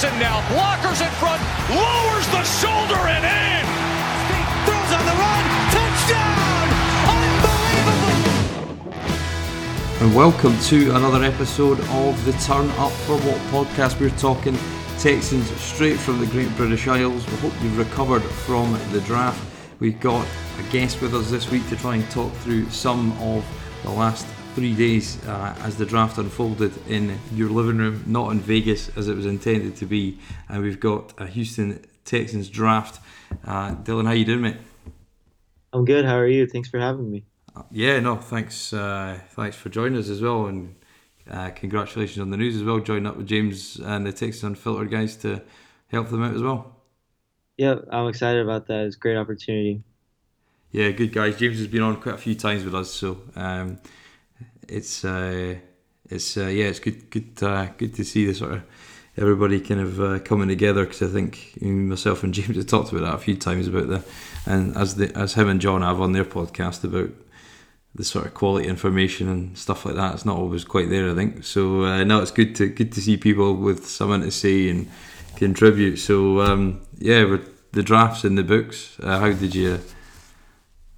Watson now. Blockers in front. Lowers the shoulder and in. Throws on the run. Touchdown. Unbelievable. And welcome to another episode of the Turn Up for What podcast. We're talking Texans straight from the Great British Isles. We hope you've recovered from the draft. We've got a guest with us this week to try and talk through some of the last three days uh, as the draft unfolded in your living room, not in Vegas as it was intended to be. And we've got a Houston Texans draft. Uh, Dylan, how you doing, mate? I'm good. How are you? Thanks for having me. Yeah, no, thanks. Uh, thanks for joining us as well, and uh, congratulations on the news as well. Joining up with James and the Texas Unfiltered guys to help them out as well. Yeah, I'm excited about that. It's a great opportunity. Yeah, good guys. James has been on quite a few times with us, so um, it's uh, it's uh, yeah, it's good good uh, good to see the sort of everybody kind of uh, coming together because I think myself and James have talked about that a few times about the and as the as him and John have on their podcast about the sort of quality information and stuff like that. It's not always quite there, I think. So uh, it's good to good to see people with something to say and contribute. So um, yeah, with the drafts in the books, uh, how did you?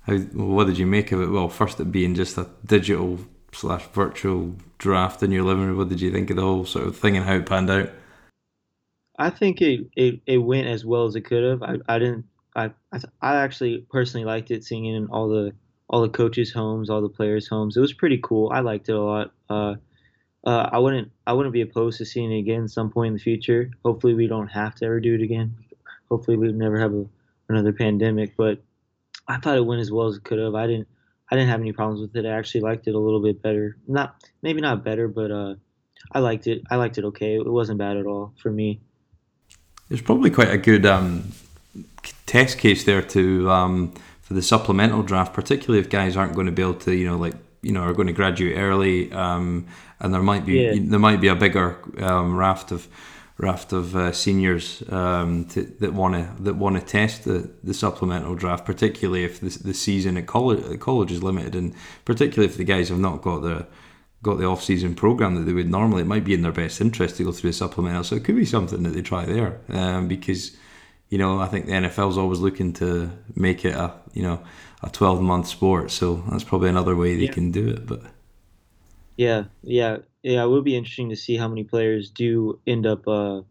How what did you make of it? Well, first it being just a digital slash virtual draft in your living room. What did you think of the whole sort of thing and how it panned out? I think it, it, it went as well as it could have. I, I didn't I, I I actually personally liked it seeing it in all the all the coaches' homes, all the players' homes. It was pretty cool. I liked it a lot. Uh, uh, I wouldn't I wouldn't be opposed to seeing it again some point in the future. Hopefully we don't have to ever do it again. Hopefully we never have a, another pandemic. But I thought it went as well as it could have. I didn't I didn't have any problems with it. I actually liked it a little bit better. Not maybe not better, but uh, I liked it. I liked it okay. It wasn't bad at all for me. There's probably quite a good um, test case there to um, for the supplemental draft, particularly if guys aren't going to be able to, you know, like you know, are going to graduate early, um, and there might be Yeah. there might be a bigger um, raft of raft of uh, seniors um, to, that want to that want to test the, the supplemental draft, particularly if the, the season at college at college is limited, and particularly if the guys have not got the got the off season program that they would normally. It might be in their best interest to go through a supplemental, so it could be something that they try there, um, because you know I think the NFL's always looking to make it a you know a twelve month sport, so that's probably another way they Yeah. can do it, but. Yeah, yeah, yeah. It would be interesting to see how many players do end up uh,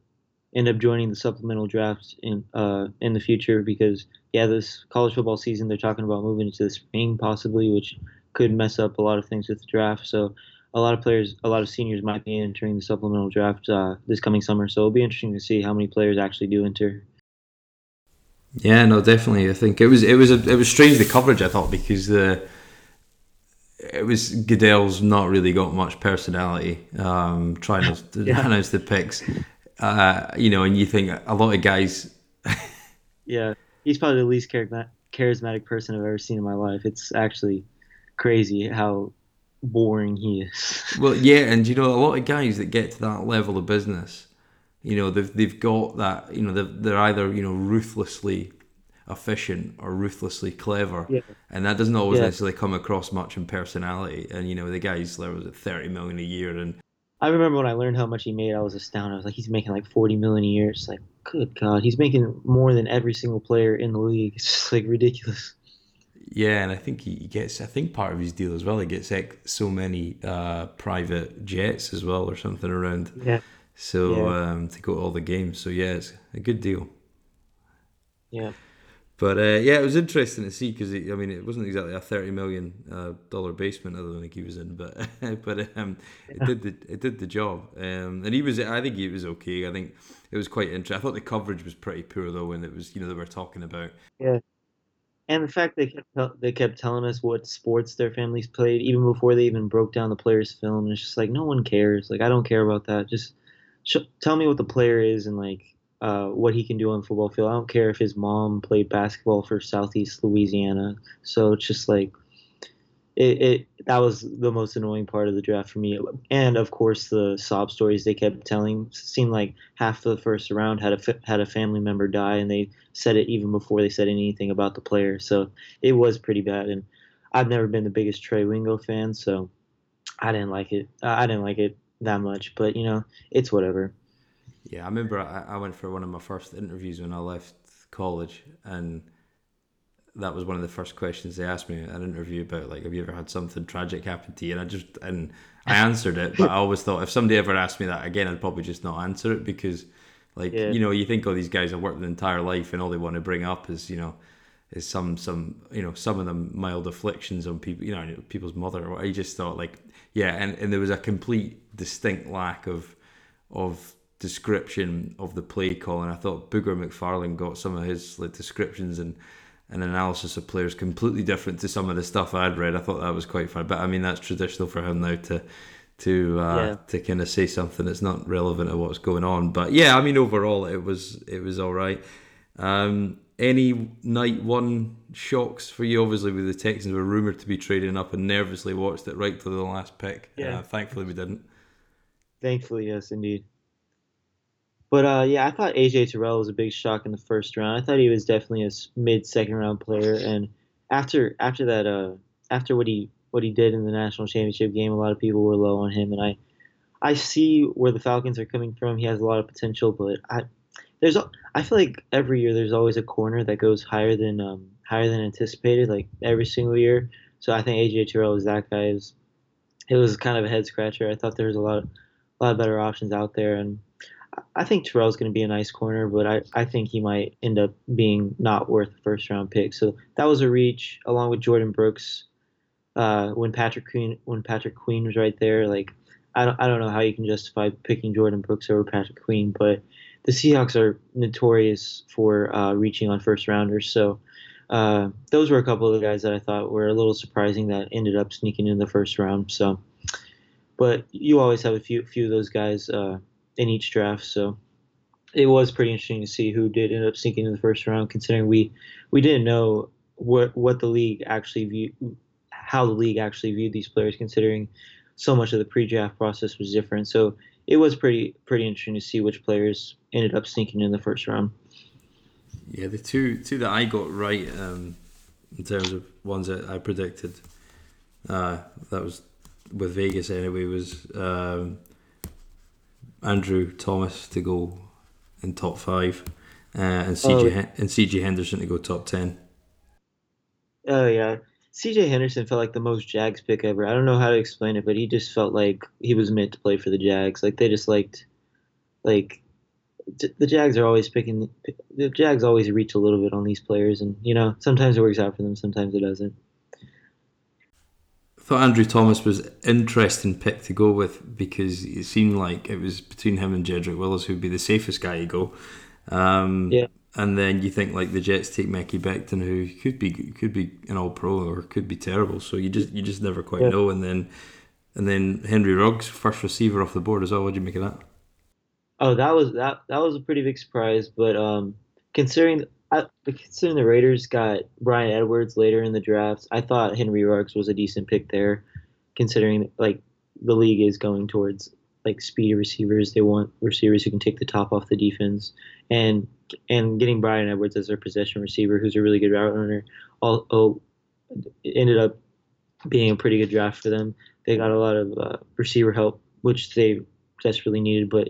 end up joining the supplemental draft in uh, in the future because yeah, this college football season they're talking about moving into the spring possibly, which could mess up a lot of things with the draft. So a lot of players, a lot of seniors might be entering the supplemental draft uh, this coming summer. So it'll be interesting to see how many players actually do enter. Yeah, no, definitely. I think it was it was a, it was strange the coverage I thought because the it was Goodell's not really got much personality. Um, trying to Yeah. announce the picks, uh, you know, and you think a lot of guys. Yeah, he's probably the least charismatic, person I've ever seen in my life. It's actually crazy how boring he is. Well, yeah, and you know, a lot of guys that get to that level of business, you know, they've they've got that, you know, they're, they're either you know ruthlessly efficient or ruthlessly clever, Yeah. and that doesn't always Yeah. necessarily come across much in personality. And you know, the guys there was at thirty million a year, and I remember when I learned how much he made, I was astounded. I was like, he's making like 40 million a year. It's like, good God, he's making more than every single player in the league. It's just like ridiculous. Yeah, and I think he gets. I think part of his deal as well. He gets like so many uh, private jets as well, or something around. Yeah, So Yeah. um, to go to all the games. So yeah, it's a good deal. yeah, But uh, yeah, it was interesting to see because I mean, it wasn't exactly a thirty million uh, dollar basement. I don't think he was in, but but um, it did the it did the job. Um, and he was. I think he was okay. I think it was quite interesting. I thought the coverage was pretty poor though, when it was you know they were talking about yeah. And the fact they kept they kept telling us what sports their families played even before they even broke down the player's film, and it's just like no one cares. Like I don't care about that. Just sh- tell me what the player is and like uh, what he can do on football field. I don't care if his mom played basketball for Southeast Louisiana. So it's just like it, it that was the most annoying part of the draft for me. And of course, the sob stories they kept telling seemed like half the first round had a had a family member die, and they said it even before they said anything about the player. So it was pretty bad. And I've never been the biggest Trey Wingo fan, so I didn't like it. I didn't like it that much, but you know, it's whatever. Yeah, I remember I, I went for one of my first interviews when I left college, and that was one of the first questions they asked me at an interview about like, have you ever had something tragic happen to you? And I just and I answered it, but I always thought if somebody ever asked me that again, I'd probably just not answer it because, like, yeah. you know, you think all oh, these guys have worked their entire life, and all they want to bring up is you know is some some you know some of them mild afflictions on people you know people's mother I just thought like yeah and, and there was a complete distinct lack of of description of the play call and I thought Booger McFarland got some of his like descriptions and an analysis of players completely different to some of the stuff I'd read I thought that was quite fun but I mean that's traditional for him now to to uh, yeah. to kind of say something that's not relevant to what's going on but yeah I mean overall it was it was all right um, any night one shocks for you? Obviously, with the Texans were rumored to be trading up and nervously watched it right to the last pick. Yeah. Uh, thankfully, we didn't. Thankfully, yes, indeed. But uh, yeah, I thought AJ Terrell was a big shock in the first round. I thought he was definitely a mid second round player, and after after that, uh, after what he what he did in the national championship game, a lot of people were low on him, and I I see where the Falcons are coming from. He has a lot of potential, but I there's I feel like every year there's always a corner that goes higher than um, higher than anticipated, like every single year. So I think AJ Terrell is that guy. It was kind of a head scratcher. I thought there was a lot a lot of better options out there, and I think Terrell's going to be a nice corner, but I, I think he might end up being not worth a first round pick. So that was a reach, along with Jordyn Brooks. Uh, when Patrick Queen when Patrick Queen was right there, like I don't I don't know how you can justify picking Jordyn Brooks over Patrick Queen, but the Seahawks are notorious for uh, reaching on first rounders. So uh, those were a couple of the guys that I thought were a little surprising that ended up sneaking in the first round. So, but you always have a few few of those guys uh, in each draft. So it was pretty interesting to see who did end up sneaking in the first round, considering we we didn't know what what the league actually viewed, how the league actually viewed these players, considering so much of the pre-draft process was different. So it was pretty pretty interesting to see which players ended up sneaking in the first round. Yeah, the two two that I got right um, in terms of ones that I predicted, uh, that was with Vegas anyway, was um, Andrew Thomas to go in top five, uh, and CJ oh. and CJ Henderson to go top ten. Oh yeah, CJ Henderson felt like the most Jags pick ever. I don't know how to explain it, but he just felt like he was meant to play for the Jags. Like they just liked, like the Jags are always picking. The Jags always reach a little bit on these players, and you know sometimes it works out for them, sometimes it doesn't. Thought Andrew Thomas was interesting pick to go with because it seemed like it was between him and Jedrick Willis who'd be the safest guy to go. Um, yeah and then you think like the Jets take Mekhi Becton, who could be could be an All Pro or could be terrible. So you just you just never quite yeah. know. And then and then Henry Ruggs, first receiver off the board as well. What do you make of that? Oh, that was that that was a pretty big surprise. But um, considering I, considering the Raiders got Bryan Edwards later in the draft, I thought Henry Ruggs was a decent pick there. Considering like the league is going towards like speedy receivers, they want receivers who can take the top off the defense, and and getting Bryan Edwards as their possession receiver, who's a really good route runner, all oh, ended up being a pretty good draft for them. They got a lot of uh, receiver help, which they desperately needed. But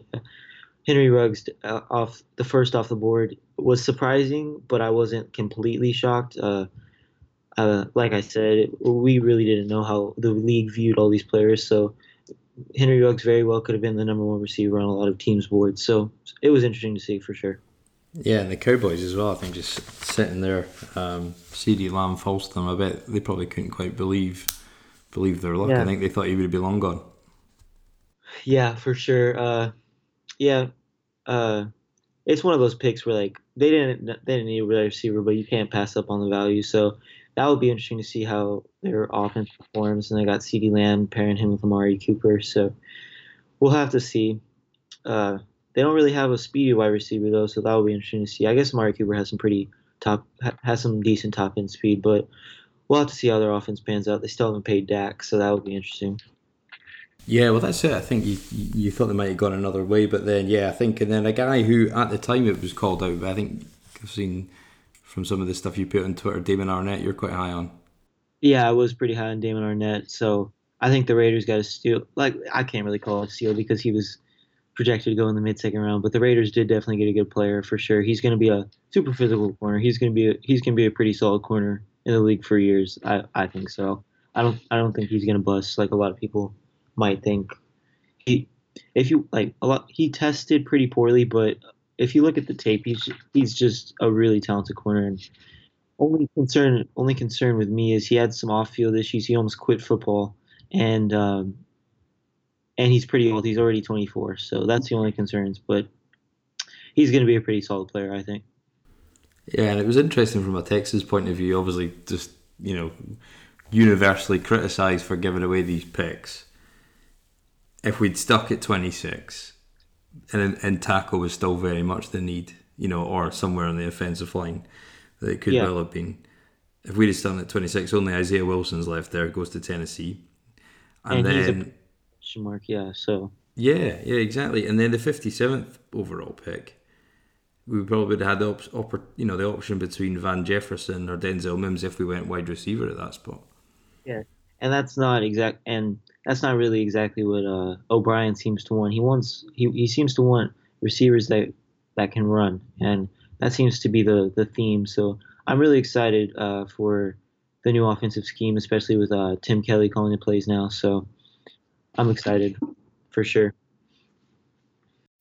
Henry Ruggs uh, off the first off the board was surprising, but I wasn't completely shocked. Uh, uh, like I said, we really didn't know how the league viewed all these players, so Henry Ruggs very well could have been the number one receiver on a lot of teams' boards. So it was interesting to see for sure. Yeah, and the Cowboys as well. I think just sitting there, um, CeeDee Lamb falls to them. I bet they probably couldn't quite believe believe their luck. Yeah. I think they thought he would be long gone. Yeah, for sure. Uh, yeah, uh, it's one of those picks where like they didn't they didn't need a receiver, but you can't pass up on the value. So that would be interesting to see how their offense performs. And they got CeeDee Lamb pairing him with Amari Cooper. So we'll have to see. Uh, they don't really have a speedy wide receiver though, so that will be interesting to see. I guess Amari Cooper has some pretty top has some decent top end speed, but we'll have to see how their offense pans out. They still haven't paid Dak, so that will be interesting. Yeah, well, that's it. I think you you thought they might have gone another way, but then yeah, I think and then a guy who at the time it was called out, but I think I've seen from some of the stuff you put on Twitter, Damon Arnette, you're quite high on. Yeah, I was pretty high on Damon Arnette, so I think the Raiders got a steal. Like I can't really call it a steal because he was projected to go in the mid second round, but the Raiders did definitely get a good player for sure. He's going to be a super physical corner. He's going to be a, he's going to be a pretty solid corner in the league for years. I, I think so. I don't I don't think he's going to bust like a lot of people might think. He if you like a lot he tested pretty poorly, but if you look at the tape, he's he's just a really talented corner. And only concern only concern with me is he had some off field issues. He almost quit football, and um, and he's pretty old. He's already 24, so that's the only concerns. But he's going to be a pretty solid player, I think. Yeah, and it was interesting from a Texas point of view. Obviously, just you know, universally criticised for giving away these picks. If we'd stuck at 26, and and tackle was still very much the need, you know, or somewhere on the offensive line that it could yeah. well have been. If we'd have stuck at 26, only Isaiah Wilson's left there, goes to Tennessee, and, and then question mark, yeah. So yeah, yeah, exactly. And then the 57th overall pick we probably would have had the op- oppor- you know the option between Van Jefferson or Denzel Mims if we went wide receiver at that spot. Yeah, and that's not exact, and that's not really exactly what uh, O'Brien seems to want. He wants he, he seems to want receivers that that can run, and that seems to be the the theme. So I'm really excited uh, for the new offensive scheme, especially with uh, Tim Kelly calling the plays now. So I'm excited for sure.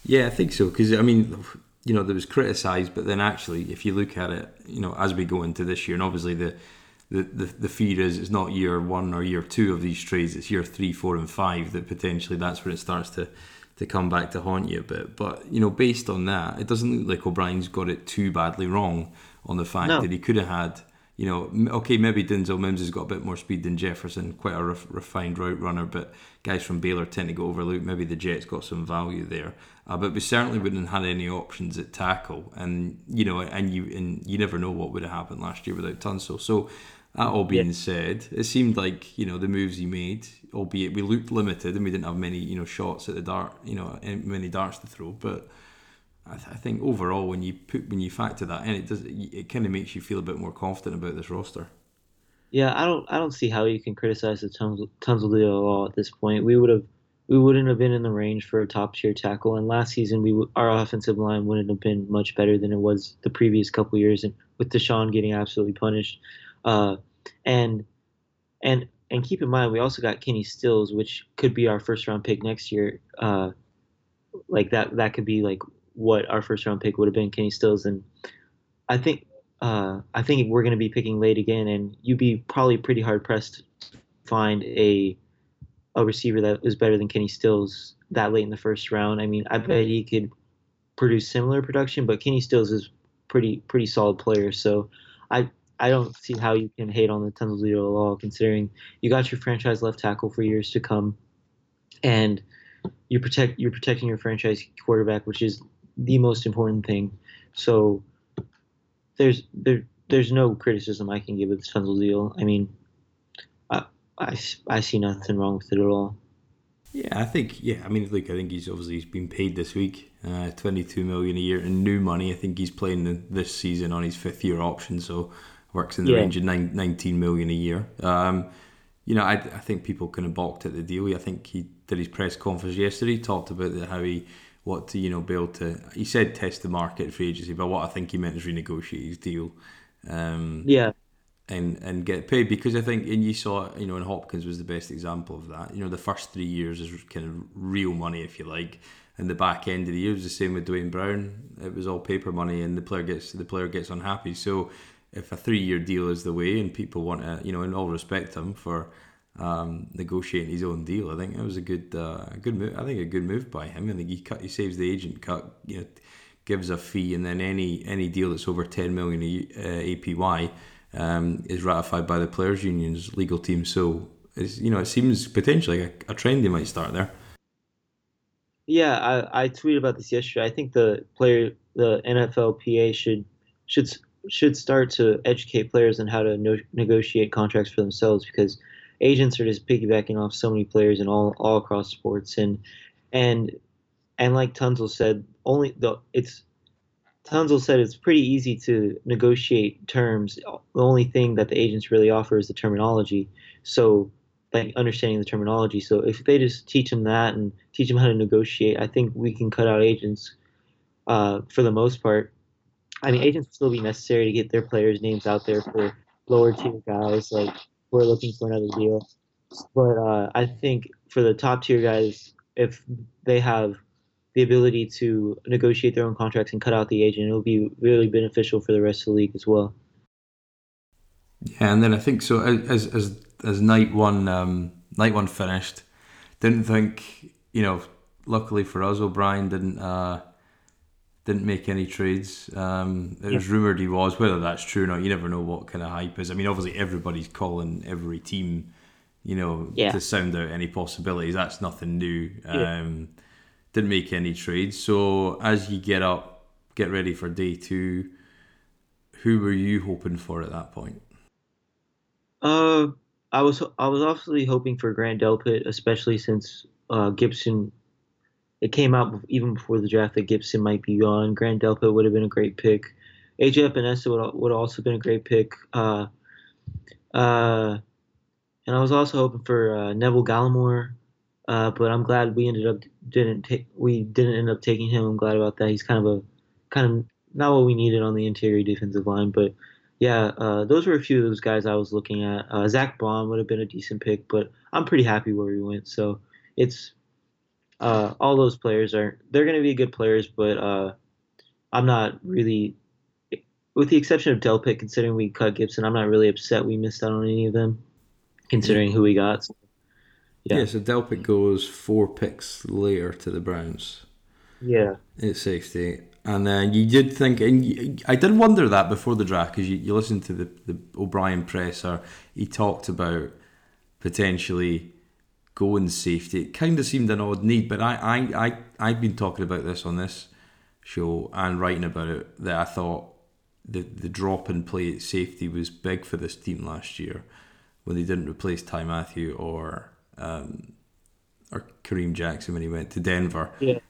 Yeah, I think so because I mean you know, that was criticised, but then actually, if you look at it, you know, as we go into this year, and obviously the the, the, the fear is it's not year one or year two of these trades, it's year three, four, and five that potentially that's where it starts to, to come back to haunt you a bit. But, you know, based on that, it doesn't look like O'Brien's got it too badly wrong on the fact no. that he could have had you know, okay, maybe Denzel Mims has got a bit more speed than Jefferson, quite a ref- refined route runner, but guys from Baylor tend to go overlooked. Maybe the Jets got some value there, uh, but we certainly wouldn't have had any options at tackle, and you know, and you and you never know what would have happened last year without Tunsil. So that all being yeah. said, it seemed like you know the moves he made, albeit we looked limited and we didn't have many you know shots at the dart, you know, eh, many darts to throw, but I, th- I, think overall, when you put when you factor that in, it does it, kind of makes you feel a bit more confident about this roster. Yeah, I don't I don't see how you can criticize the Tunsil deal at all at this point. We would have we wouldn't have been in the range for a top tier tackle, and last season we our offensive line wouldn't have been much better than it was the previous couple years, and with Deshaun getting absolutely punished, uh, and and and keep in mind we also got Kenny Stills, which could be our first round pick next year. Uh, like that that could be like what our first round pick would have been, Kenny Stills, and I think uh, I think we're going to be picking late again, and you'd be probably pretty hard pressed to find a a receiver that is better than Kenny Stills that late in the first round. I mean, I bet he could produce similar production, but Kenny Stills is pretty pretty solid player, so I I don't see how you can hate on the deal at all, considering you got your franchise left tackle for years to come, and you protect you're protecting your franchise quarterback, which is the most important thing. So there's there there's no criticism I can give of this Tunsil deal. I mean, I, I, I see nothing wrong with it at all. Yeah, I think yeah. I mean, look, I think he's obviously he's been paid this week, uh, twenty two million a year in new money. I think he's playing the, this season on his fifth year option, so works in the yeah. range of nine, 19 million a year. Um, you know, I, I think people kind of balked at the deal. I think he did his press conference yesterday, talked about how he what to you know be able to. He said test the market for agency, but what I think he meant is renegotiate his deal. Um, yeah. And, and get paid because I think and you saw you know and Hopkins was the best example of that. You know the first three years is kind of real money if you like, and the back end of the year was the same with Duane Brown. It was all paper money, and the player gets the player gets unhappy. So if a three year deal is the way, and people want to you know in all respect him for um, negotiating his own deal. I think it was a good, uh, good move. I think a good move by him. I think he cut, he saves the agent cut, you know, gives a fee, and then any any deal that's over ten million uh, APY um, is ratified by the players' unions legal team. So it's, you know, it seems potentially a, a trend they might start there. Yeah, I, I tweeted about this yesterday. I think the player, the NFLPA should should should start to educate players on how to no- negotiate contracts for themselves because agents are just piggybacking off so many players and all all across sports and and and like Tunsil said, only the it's Tunsil said it's pretty easy to negotiate terms. The only thing that the agents really offer is the terminology. So like understanding the terminology. So if they just teach them that and teach them how to negotiate, I think we can cut out agents uh, for the most part. I mean, agents will still be necessary to get their players' names out there for lower tier guys like who are looking for another deal. But uh, I think for the top tier guys, if they have the ability to negotiate their own contracts and cut out the agent, it'll be really beneficial for the rest of the league as well. Yeah, and then I think so as as as night one um, night one finished, didn't think you know. Luckily for us, O'Brien didn't uh, didn't make any trades. Um, it was rumored he was. Whether that's true or not, you never know what kind of hype is. I mean, obviously everybody's calling every team, you know, yeah. to sound out any possibilities. That's nothing new. Um, didn't make any trades. So as you get up, get ready for day two. Who were you hoping for at that point? Uh, I was I was obviously hoping for Grant Delpit, especially since uh, Gipson. It came out even before the draft that Gipson might be gone. Grant Delpit would have been a great pick. AJ Epenesa would would also been a great pick. Uh, uh, and I was also hoping for uh, Neville Gallimore, uh, but I'm glad we ended up didn't take we didn't end up taking him. I'm glad about that. He's kind of a kind of not what we needed on the interior defensive line, but yeah, uh, those were a few of those guys I was looking at. Uh, Zack Baun would have been a decent pick, but I'm pretty happy where we went. So it's uh, all those players are they're going to be good players, but uh, I'm not really, with the exception of Delpit, considering we cut Gipson, I'm not really upset we missed out on any of them, considering who we got. So, yeah. yeah, so Delpit goes four picks later to the Browns. Yeah, at 60. And then you did think, and you, I did wonder that before the draft because you, you listened to the, the O'Brien presser. He talked about potentially going safety. It kind of seemed an odd need, but I, I, I, I've been talking about this on this show and writing about it that I thought the, the drop in play at safety was big for this team last year when they didn't replace Ty Mathieu or um, or Kareem Jackson when he went to Denver. Yeah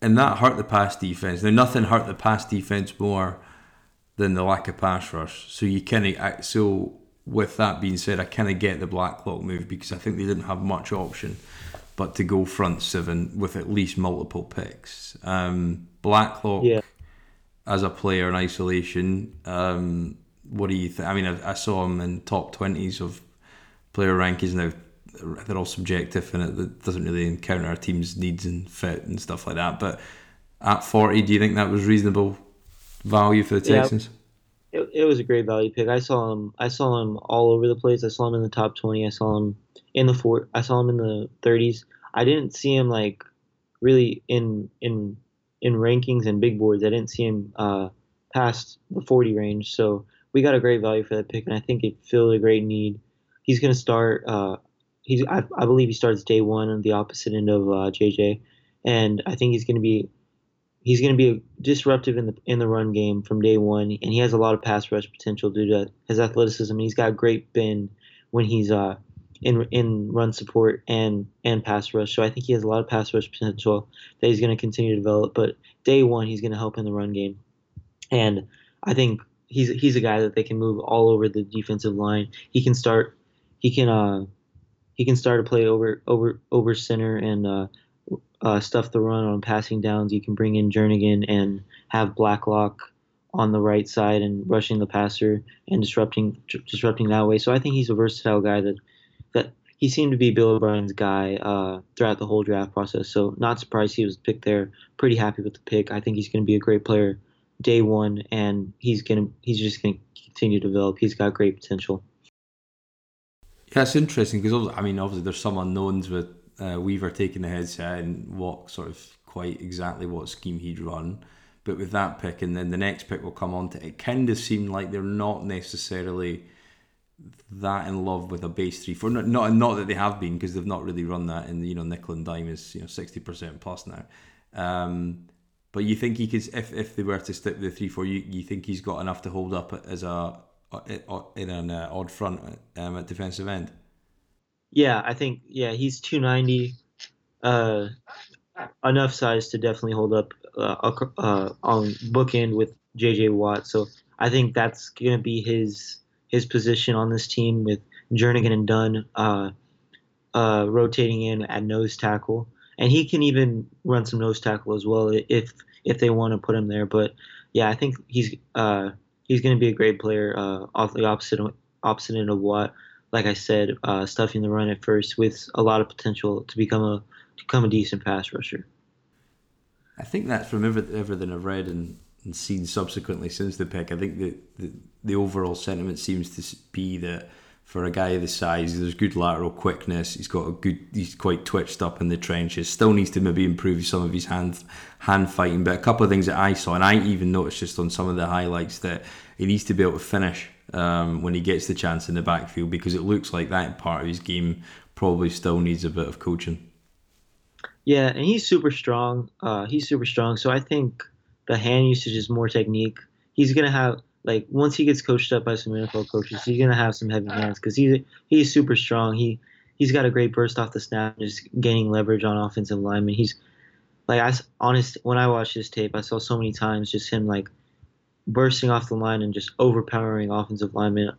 and that hurt the pass defense. Now, nothing hurt the pass defense more than the lack of pass rush. So you kind of so with that being said, I kind of get the Blacklock move because I think they didn't have much option but to go front seven with at least multiple picks. Um, Blacklock yeah. as a player in isolation. Um, what do you think? I mean, I, I saw him in top twenties of player rankings now they're all subjective and it, it doesn't really encounter our team's needs and fit and stuff like that. But at 40, do you think that was reasonable value for the Texans? Yeah, it, it was a great value pick. I saw him. I saw him all over the place. I saw him in the top 20. I saw him in the four. I saw him in the 30s. I didn't see him like really in in in rankings and big boards. I didn't see him uh, past the 40 range. So we got a great value for that pick, and I think it filled a great need. He's going to start. Uh, he's I, I believe he starts day one on the opposite end of uh, JJ, and I think he's going to be he's going to be disruptive in the in the run game from day one, and he has a lot of pass rush potential due to his athleticism. He's got great bend when he's uh in in run support and and pass rush. So I think he has a lot of pass rush potential that he's going to continue to develop. But day one, he's going to help in the run game, and I think he's he's a guy that they can move all over the defensive line. He can start. He can uh he can start to play over over over center and uh, uh, stuff the run on passing downs. You can bring in Jernigan and have Blacklock on the right side and rushing the passer and disrupting disrupting that way. So I think he's a versatile guy that that he seemed to be Bill O'Brien's guy uh, throughout the whole draft process. So not surprised he was picked there. Pretty happy with the pick. I think he's going to be a great player day one, and he's gonna he's just going to continue to develop. He's got great potential. Yeah, it's interesting because I mean, obviously, there's some unknowns with uh, Weaver taking the headset and what sort of quite exactly what scheme he'd run. But with that pick, and then the next pick will come on to it, kind of seemed like they're not necessarily that in love with a base three four. Not not, not that they have been because they've not really run that. And you know, nickel and dime is you know sixty percent plus now. Um, but you think he could, if, if they were to stick with the three four, you you think he's got enough to hold up as a in an uh, odd front um, at defensive end? Yeah, I think yeah he's two ninety, uh, enough size to definitely hold up uh, uh, on bookend with JJ Watt. So I think that's gonna be his his position on this team with Jernigan and Dunn uh, uh, rotating in at nose tackle, and he can even run some nose tackle as well if if they want to put him there. But yeah, I think he's uh, he's going to be a great player uh, off the opposite opposite end of what, like I said, uh, stuffing the run at first with a lot of potential to become a to become a decent pass rusher. I think that's from everything I've read and, and seen subsequently since the pick. I think that the, the overall sentiment seems to be that for a guy of the size. There's good lateral quickness. He's got a good. He's quite twitched up in the trenches. Still needs to maybe improve some of his hand hand fighting. But a couple of things that I saw, and I even noticed just on some of the highlights that he needs to be able to finish um, when he gets the chance in the backfield because it looks like that part of his game probably still needs a bit of coaching. Yeah, and he's super strong. Uh, he's super strong. So I think the hand usage is more technique. He's gonna have like once he gets coached up by some NFL coaches, he's gonna have some heavy hands because he's he's super strong. He he's got a great burst off the snap, just gaining leverage on offensive linemen. He's like I honest when I watched this tape, I saw so many times just him like bursting off the line and just overpowering offensive linemen,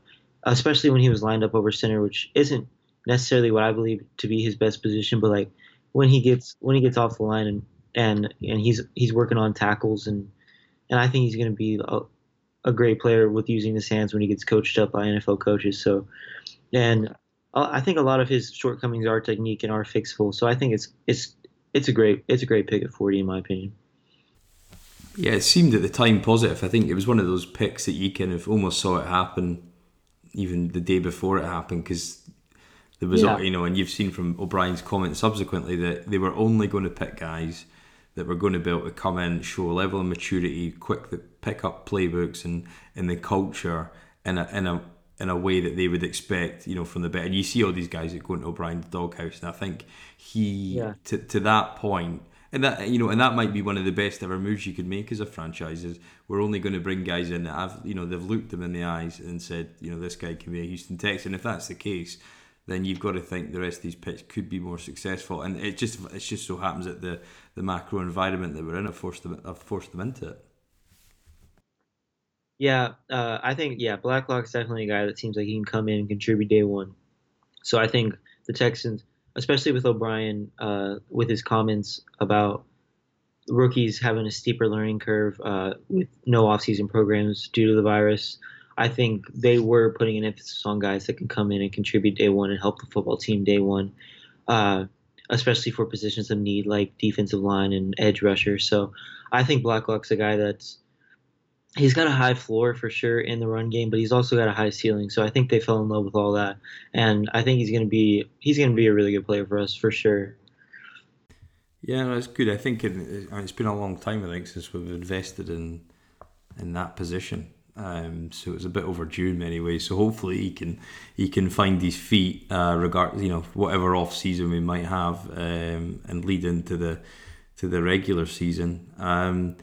especially when he was lined up over center, which isn't necessarily what I believe to be his best position, but like when he gets when he gets off the line and and and he's he's working on tackles and and I think he's going to be a, a great player with using his hands when he gets coached up by NFL coaches. So, and I think a lot of his shortcomings are technique and are fixable. So I think it's it's it's a great it's a great pick at forty in my opinion. Yeah, it seemed at the time positive. I think it was one of those picks that you kind of almost saw it happen, even the day before it happened, because there was, yeah. you know, and you've seen from O'Brien's comments subsequently that they were only going to pick guys that were going to be able to come in, show a level of maturity, quick to pick up playbooks and in the culture in a in a in a way that they would expect, you know, from the better. And you see all these guys that go into O'Brien's doghouse, and I think he yeah. to to that point, and that you know, and that might be one of the best ever moves you could make as a franchise. Is we're only going to bring guys in that have, you know, they've looked them in the eyes and said, you know, this guy can be a Houston Texan. If that's the case, then you've got to think the rest of these picks could be more successful. And it just it just so happens that the the macro environment that we're in have forced them have forced them into it. Yeah, uh, I think yeah, Blacklock's definitely a guy that seems like he can come in and contribute day one. So I think the Texans, especially with O'Brien, uh, with his comments about rookies having a steeper learning curve uh, with no offseason programs due to the virus. I think they were putting an emphasis on guys that can come in and contribute day one and help the football team day one, uh, especially for positions of need like defensive line and edge rusher. So I think Blacklock's a guy that's he's got a high floor for sure in the run game, but he's also got a high ceiling. So I think they fell in love with all that, and I think he's gonna be he's gonna be a really good player for us for sure. Yeah, that's good. I think it, it's been a long time. I think since we've invested in in that position. Um, so it's a bit overdue in many ways. So hopefully he can he can find his feet, uh, regard you know whatever off season we might have, um, and lead into the to the regular season. Um,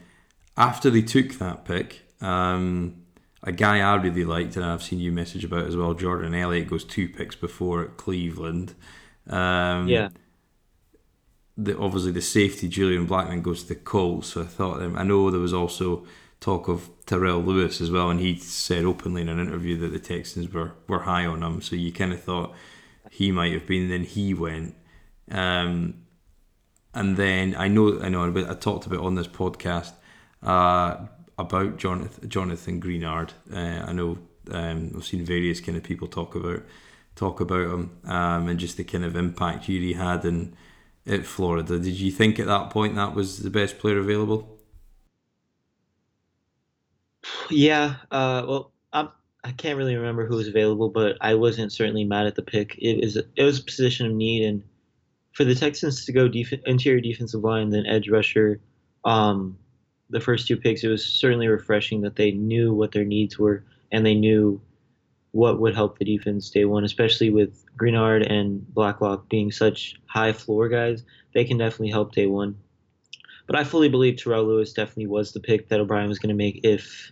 after they took that pick, um, a guy I really liked, and I've seen you message about as well. Jordan Elliott goes two picks before Cleveland. Um, yeah. The, obviously the safety Julian Blackmon goes to the Colts. So I thought um, I know there was also talk of Terrell Lewis as well, and he said openly in an interview that the Texans were, were high on him. So you kind of thought he might have been. Then he went, um, and then I know I know I talked about on this podcast uh, about Jonathan Jonathan Greenard. Uh, I know um, I've seen various kind of people talk about talk about him um, and just the kind of impact Yuri had in at Florida. Did you think at that point that was the best player available? Yeah, uh, well, I'm, I can't really remember who was available, but I wasn't certainly mad at the pick. It was it was a position of need, and for the Texans to go def- interior defensive line then edge rusher, um, the first two picks, it was certainly refreshing that they knew what their needs were and they knew what would help the defense day one, especially with Greenard and Blacklock being such high floor guys. They can definitely help day one. but I fully believe Terrell Lewis definitely was the pick that O'Brien was going to make if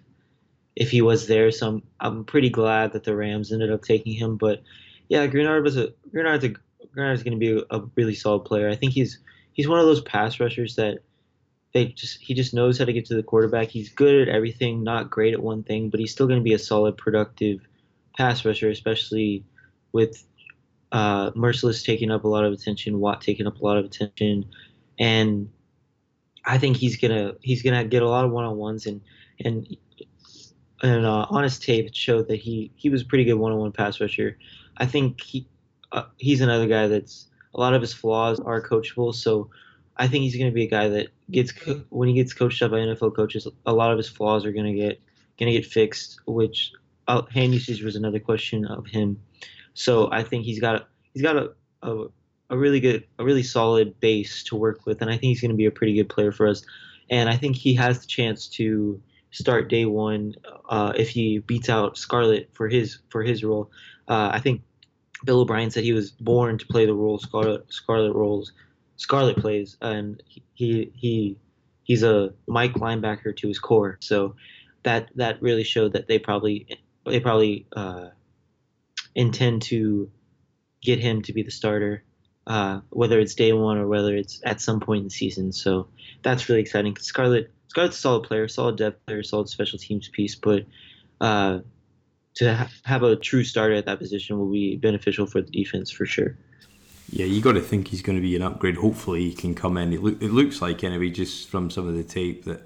if he was there. So I'm, I'm pretty glad that the Rams ended up taking him. But yeah, Greenard was a Greenard's a Greenard's going to be a, really solid player. I think he's he's one of those pass rushers that they just he just knows how to get to the quarterback. He's good at everything, not great at one thing, but he's still going to be a solid, productive pass rusher, especially with uh, Mercilus taking up a lot of attention, Watt taking up a lot of attention, and I think he's gonna he's gonna get a lot of one on ones and and and uh, honest tape showed that he he was a pretty good one on one pass rusher. I think he uh, he's another guy that's a lot of his flaws are coachable, so I think he's going to be a guy that gets when he gets coached up by NFL coaches, a lot of his flaws are going to get going to get fixed. Which uh, hand usage was another question of him. So I think he's got he's got a, a a really good a really solid base to work with, and I think he's going to be a pretty good player for us. And I think he has the chance to start day one uh, if he beats out Scarlett for his for his role. Uh, I think Bill O'Brien said he was born to play the role Scarlett Scarlett roles Scarlett plays, and he he he's a Mike linebacker to his core. So that that really showed that they probably they probably uh, intend to get him to be the starter, uh, whether it's day one or whether it's at some point in the season. So that's really exciting. Scarlett Scarlett's a solid player, solid depth player, solid special teams piece, but uh, to ha- have a true starter at that position will be beneficial for the defense for sure. Yeah, you got to think he's going to be an upgrade. Hopefully, he can come in. It, look, it looks like anyway, just from some of the tape that,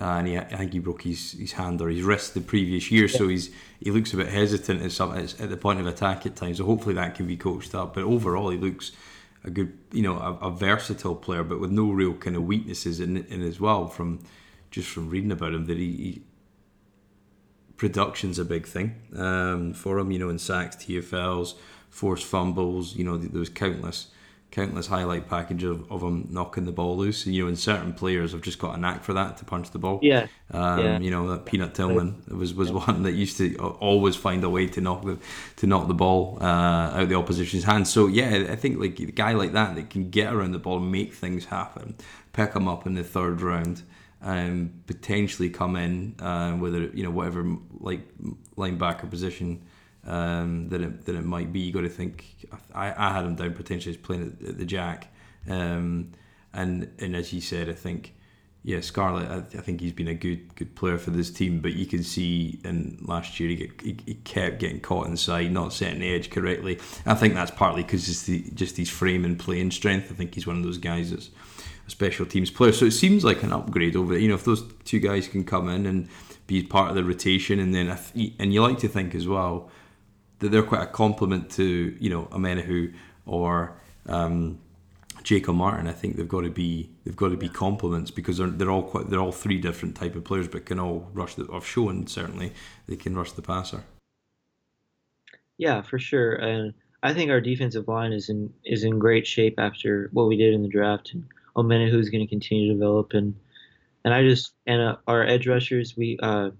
uh, and he, I think he broke his, his hand or his wrist the previous year, yeah. so he's he looks a bit hesitant at some at the point of attack at times. So hopefully that can be coached up. But overall, he looks a good, you know, a, a versatile player, but with no real kind of weaknesses in, in as well. From just from reading about him, that he, he production's a big thing um, for him. You know, in sacks, TFLs forced fumbles. You know, there was countless, countless highlight packages of, of him knocking the ball loose. And, you know, and certain players have just got a knack for that to punch the ball. Yeah. Um, yeah. You know, that Peanut Tillman was was yeah. one that used to always find a way to knock the to knock the ball uh, out the opposition's hands. So yeah, I think like a guy like that that can get around the ball, and make things happen, pick him up in the third round. Um, potentially come in, uh, whether you know whatever like linebacker position um, than it than it might be. You got to think. I, I had him down potentially as playing at, the Jack, um, and and as you said, I think yeah, Scarlett. I, I, think he's been a good good player for this team, but you can see in last year he, get, he, he kept getting caught inside, not setting the edge correctly. I think that's partly because just the, just his frame and playing strength. I think he's one of those guys that's a special teams player. So it seems like an upgrade over. You know, if those two guys can come in and be part of the rotation, and then if, and you like to think as well that they're quite a compliment to you know Omenihu or um, Jacob Martin. I think they've got to be they've got to be compliments because they're, they're all quite they're all three different type of players, but can all rush the. I've shown certainly they can rush the passer. Yeah, for sure, and I think our defensive line is in is in great shape after what we did in the draft. And Omenihu is going to continue to develop, and and I just and uh, our edge rushers we. Uh,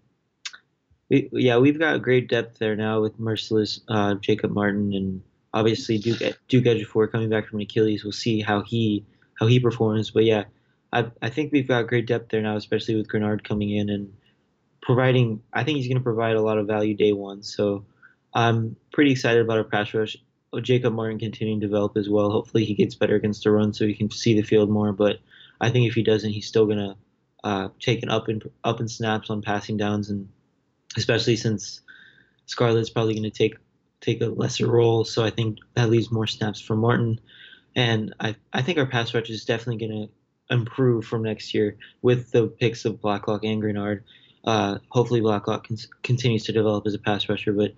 we, yeah, we've got great depth there now with Mercilus, uh, Jacob Martin, and obviously Duke Duke Ejiofor coming back from Achilles. We'll see how he how he performs. But yeah, I I think we've got great depth there now, especially with Greenard coming in and providing. I think he's going to provide a lot of value day one. So I'm pretty excited about our pass rush. Oh, Jacob Martin continuing to develop as well. Hopefully he gets better against the run so he can see the field more. But I think if he doesn't, he's still gonna uh, take an up and up and snaps on passing downs and especially since Scarlett's probably going to take take a lesser role. So I think that leaves more snaps for Martin, and I I think our pass rush is definitely going to improve from next year with the picks of Blacklock and Greenard. Uh, hopefully Blacklock con- continues to develop as a pass rusher, but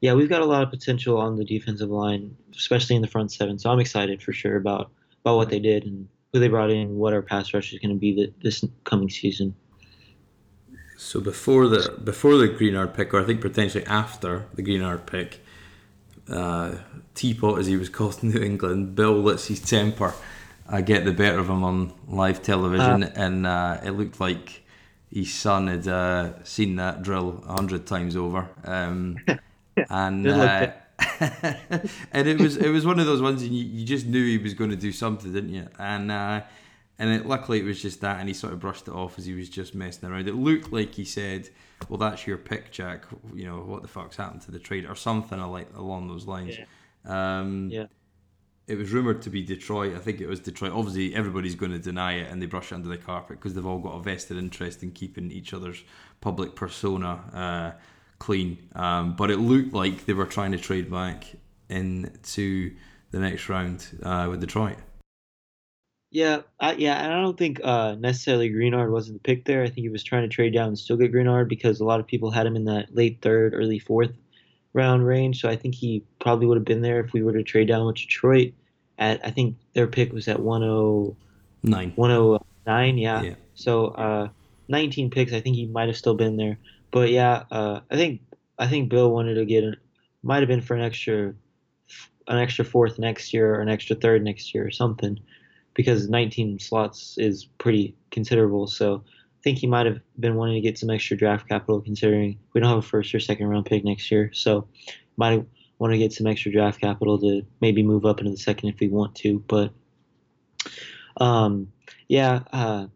yeah, we've got a lot of potential on the defensive line, especially in the front seven. So I'm excited for sure about about what they did and who they brought in, what our pass rush is going to be this coming season. So before the before the Greenard pick, or I think potentially after the Greenard pick, uh, Teapot, as he was called in New England, Bill lets his temper. Uh, get the better of him on live television, uh, and uh, it looked like his son had uh, seen that drill a hundred times over, um, and uh, and it was it was one of those ones you, you just knew he was going to do something, didn't you? And And it, luckily, it was just that, and he sort of brushed it off as he was just messing around. It looked like he said, "Well, that's your pick, Jack. You know what the fuck's happened to the trade, or something like along those lines." Yeah. Um, Yeah. It was rumored to be Detroit. I think it was Detroit. Obviously, everybody's going to deny it, and they brush it under the carpet because they've all got a vested interest in keeping each other's public persona uh, clean. Um, but it looked like they were trying to trade back into the next round uh, with Detroit. Yeah, I, yeah, and I don't think uh, necessarily Greenard wasn't the pick there. I think he was trying to trade down and still get Greenard because a lot of people had him in that late third, early fourth round range. So I think he probably would have been there if we were to trade down with Detroit. At I think their pick was at 10, Nine. 109, yeah. Yeah. So uh, 19 picks. I think he might have still been there. But yeah, uh, I think I think Bill wanted to get might have been for an extra an extra fourth next year or an extra third next year or something because 19 slots is pretty considerable. So I think he might have been wanting to get some extra draft capital considering we don't have a first or second round pick next year. So might want to get some extra draft capital to maybe move up into the second if we want to. But um, yeah, uh,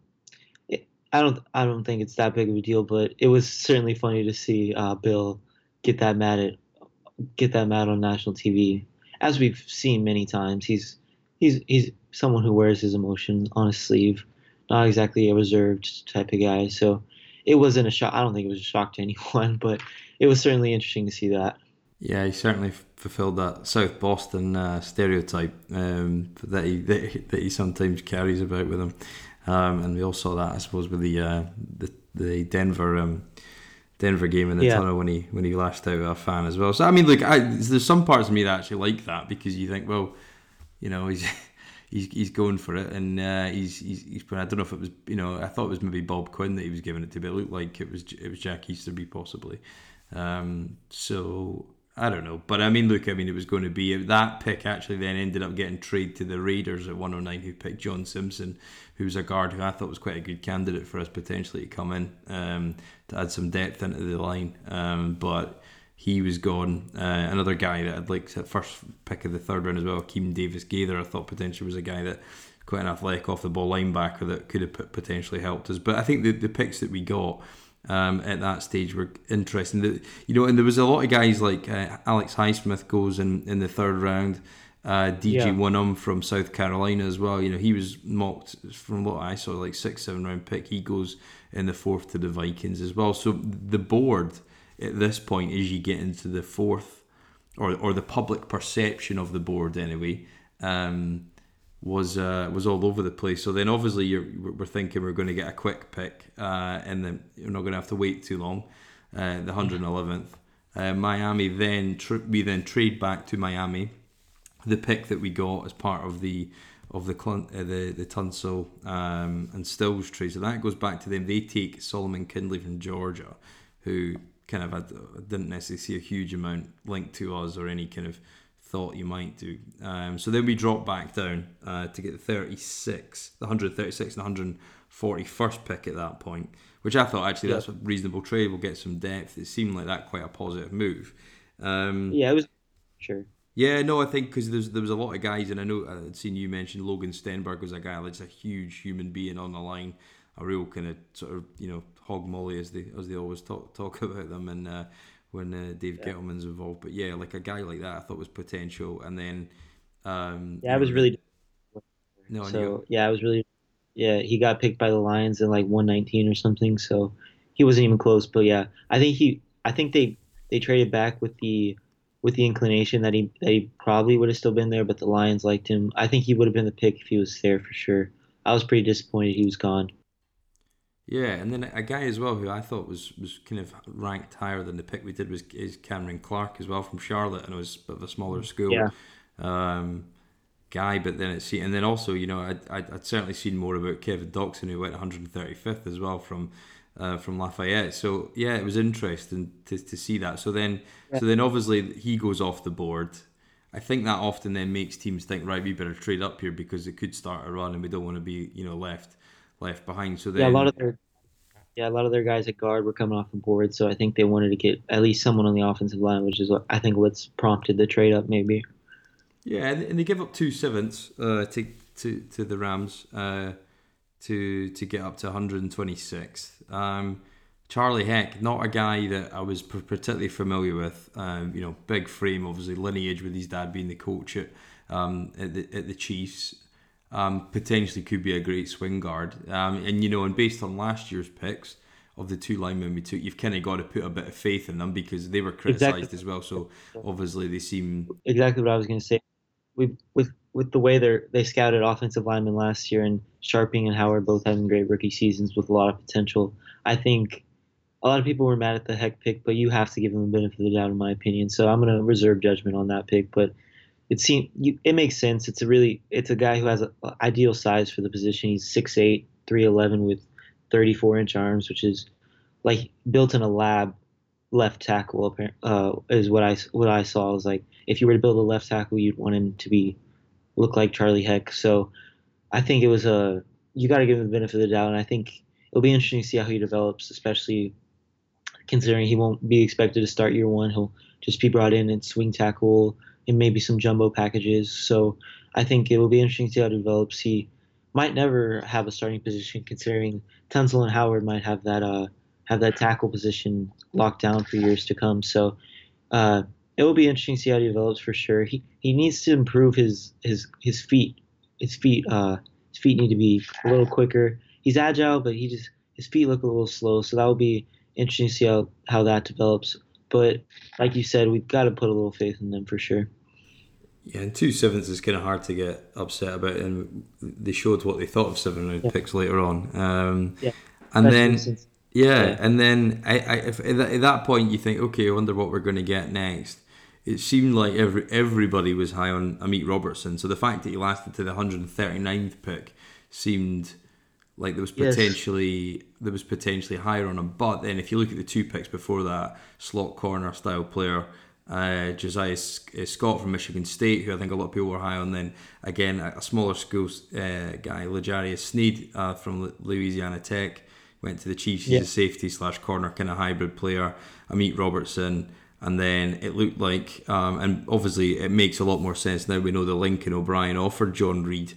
it, I don't I don't think it's that big of a deal, but it was certainly funny to see uh, Bill get that mad at get that mad on national TV, as we've seen many times. He's he's he's someone who wears his emotions on his sleeve, not exactly a reserved type of guy. So it wasn't a shock. I don't think it was a shock to anyone, but it was certainly interesting to see that. Yeah, he certainly fulfilled that South Boston uh, stereotype um, that he that, he- that he sometimes carries about with him, um, and we all saw that, I suppose, with the uh, the, the Denver um, Denver game in the Yeah. tunnel when he when he lashed out at a fan as well. So I mean, look, I, there's some parts of me that actually like that because you think, well, you know, he's. He's, he's going for it, and uh, he's, he's he's. I don't know if it was, you know, I thought it was maybe Bob Quinn that he was giving it to, but it looked like it was it was Jack Easterby possibly. Um, so I don't know, but I mean, look, I mean, it was going to be that pick. Actually, then ended up getting traded to the Raiders at 109, who picked John Simpson, who's a guard who I thought was quite a good candidate for us potentially to come in um, to add some depth into the line. Um, but he was gone. Uh, another guy that I'd like to first pick of the third round as well, Keem Davis Gaither. I thought potentially was a guy that quite an athletic off the ball linebacker that could have potentially helped us. But I think the, the picks that we got um, at that stage were interesting. The, you know, and there was a lot of guys like uh, Alex Highsmith goes in, in the third round. Uh, DJ Yeah. Wonnum from South Carolina as well. You know, he was mocked from what I saw, like six, seven round pick. He goes in the fourth to the Vikings as well. So the board at this point, as you get into the fourth, or or the public perception of the board anyway, um, was uh, was all over the place. So then obviously you're we're thinking we're going to get a quick pick, uh, and then you're not going to have to wait too long. Uh, the 111th, uh, Miami then tr- we then trade back to Miami, the pick that we got as part of the of the uh, the the Tunsil um, and Stills trade. So that goes back to them. They take Solomon Kindley from Georgia, who kind of I didn't necessarily see a huge amount linked to us or any kind of thought you might do. Um, so then we dropped back down uh, to get the 36, the 136 and 141st pick at that point, which I thought actually that's a reasonable trade. We'll get some depth. It seemed like that quite a positive move. Um, Yeah, it was sure. yeah, no, I think because there was a lot of guys, and I know I'd seen you mention Logan Stenberg was a guy that's a huge human being on the line, a real kind of sort of you know hog molly as they as they always talk talk about them, and uh, when uh, Dave Gettleman's involved. But yeah, like a guy like that, I thought was potential, and then um, Yeah, I was really no, so you- yeah, I was really yeah. He got picked by the Lions in like 119 or something, so he wasn't even close. But yeah, I think he, I think they they traded back with the with the inclination that he that he probably would have still been there, but the Lions liked him. I think he would have been the pick if he was there for sure. I was pretty disappointed he was gone. Yeah, and then a guy as well who I thought was, was kind of ranked higher than the pick we did was is Cameron Clark as well from Charlotte, and it was a bit of a smaller school. Yeah. Um, guy, but then it's see and then also you know I'd, I'd, I'd certainly seen more about Kevin Dotson who went 135th as well from uh, from Lafayette. So yeah, it was interesting to, to see that. So then so then obviously he goes off the board. I think that often then makes teams think right, we better trade up here because it could start a run and we don't want to be you know left left behind. So then Yeah, a lot of their yeah, a lot of their guys at guard were coming off the board, so I think they wanted to get at least someone on the offensive line, which is what I think what's prompted the trade up maybe. Yeah, and they give up two sevenths uh, to, to to the Rams. Uh, to to get up to 126th. Um, Charlie Heck, not a guy that I was particularly familiar with. Um, you know, big frame, obviously lineage with his dad being the coach at um, at, the, at the Chiefs. Um, potentially could be a great swing guard. Um, and you know, and based on last year's picks of the two linemen we took, you've kind of got to put a bit of faith in them because they were criticised exactly. as well. So obviously they seem exactly what I was going to say. We with with the way they they scouted offensive linemen last year and Scharping and Howard both having great rookie seasons with a lot of potential. I think a lot of people were mad at the Heck pick, but you have to give them the benefit of the doubt, in my opinion. So I'm going to reserve judgment on that pick, but it seems it makes sense. It's a really it's a guy who has an ideal size for the position. He's 6'8", 311 with 34 inch arms, which is like built in a lab left tackle. Uh, is what I what I saw. Is like if you were to build a left tackle, you'd want him to be look like Charlie Heck. So I think it was a you got to give him the benefit of the doubt, and I think it'll be interesting to see how he develops, especially considering he won't be expected to start year one. He'll just be brought in and swing tackle and maybe some jumbo packages. So I think it will be interesting to see how he develops. He might never have a starting position, considering Tunsil and Howard might have that uh, have that tackle position locked down for years to come. So uh, it will be interesting to see how he develops for sure. He he needs to improve his his his feet. His feet uh, his feet need to be a little quicker. He's agile, but he just his feet look a little slow. So that will be interesting to see how, how that develops. But like you said, we've got to put a little faith in them for sure. Yeah, and two sevenths is kind of hard to get upset about, and they showed what they thought of seven round yeah. picks later on. Um, yeah, and then yeah, yeah, and then I, I if at that point you think, okay, I wonder what we're going to get next. It seemed like every everybody was high on Amik Robertson, so the fact that he lasted to the 139th pick seemed like there was potentially yes. there was potentially higher on him. But then if you look at the two picks before that, slot corner style player, uh, Josiah uh, Scott from Michigan State, who I think a lot of people were high on. Then again, a, smaller school uh, guy, L'Jarius Sneed uh, from Louisiana Tech, went to the Chiefs. He's yeah. a safety slash corner kind of hybrid player. Amik Robertson. And then it looked like, um, and obviously it makes a lot more sense now we know the Lincoln O'Brien offered John Reid